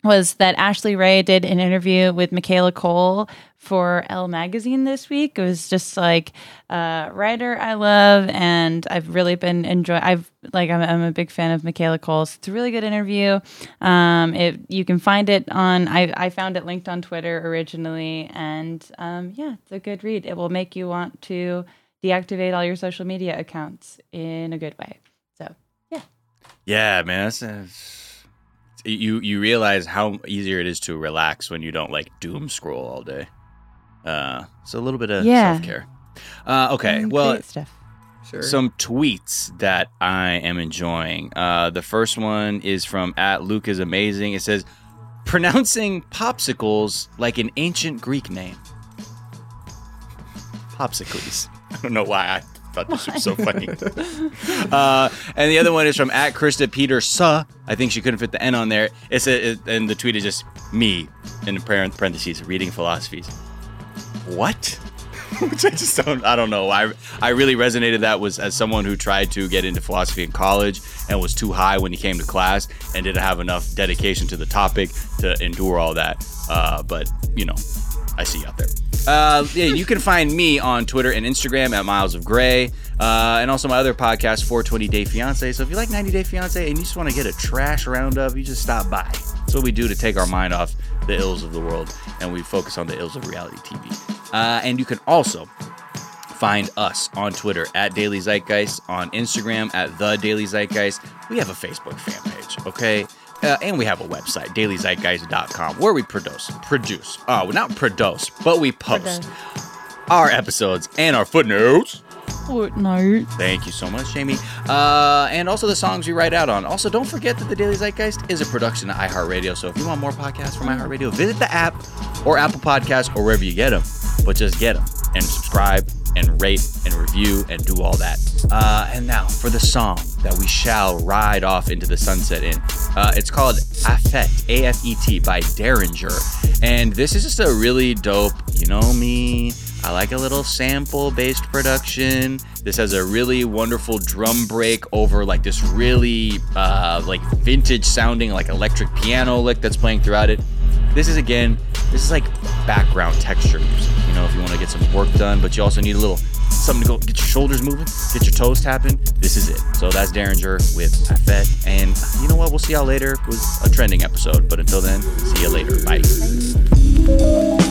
was that Ashley Ray did an interview with Michaela Coel for Elle magazine this week. It was just like a writer I love, and I've really been enjoying. I've like I'm, I'm, a big fan of Michaela Coel's. It's a really good interview. Um, it you can find it on. I I found it linked on Twitter originally, and um, yeah, it's a good read. It will make you want to deactivate all your social media accounts in a good way. So yeah, yeah, man. That's, that's you you realize how easier it is to relax when you don't like doom scroll all day. Uh, so a little bit of yeah. self care. Uh, okay, mm, well, stuff. Sure. Some tweets that I am enjoying. Uh, the first one is from at Luke is amazing. It says, pronouncing popsicles like an ancient Greek name. Popsicles. I don't know why I thought this was so funny. uh, and the other one is from at Krista Peter Suh. I think she couldn't fit the N on there. It's a, it, and the tweet is just me in parentheses reading philosophies. What? Which I just don't. I don't know. I I really resonated that was as someone who tried to get into philosophy in college and was too high when he came to class and didn't have enough dedication to the topic to endure all that. Uh, but you know, I see you out there. Uh, yeah, you can find me on Twitter and Instagram at Miles of Gray, uh, and also my other podcast, 420 Day Fiance. So if you like 90 Day Fiance and you just want to get a trash roundup, you just stop by. That's what we do to take our mind off the ills of the world, and we focus on the ills of reality TV. Uh, and you can also find us on Twitter at Daily Zeitgeist, on Instagram at The Daily Zeitgeist. We have a Facebook fan page, okay? Uh, and we have a website, dailyzeitgeist.com, where we produce, produce, oh, not produce, but we post our episodes and our footnotes. Footnote. Thank you so much, Jamie. Uh, and also the songs we write out on. Also, don't forget that the Daily Zeitgeist is a production of iHeartRadio. So if you want more podcasts from iHeartRadio, visit the app or Apple Podcasts or wherever you get them. But just get them and subscribe and rate and review and do all that. Uh, and now for the song that we shall ride off into the sunset in. Uh, it's called Afet, A F E T, by Daringer. And this is just a really dope, you know me. I like a little sample based production. This has a really wonderful drum break over like this really uh, like vintage sounding like electric piano lick that's playing throughout it. This is again, this is like background texture music. You know, if you want to get some work done, but you also need a little something to go get your shoulders moving, get your toes tapping. This is it. So that's Daringer with Afet. And you know what? We'll see y'all later. It was a trending episode, but until then, see you later. Bye.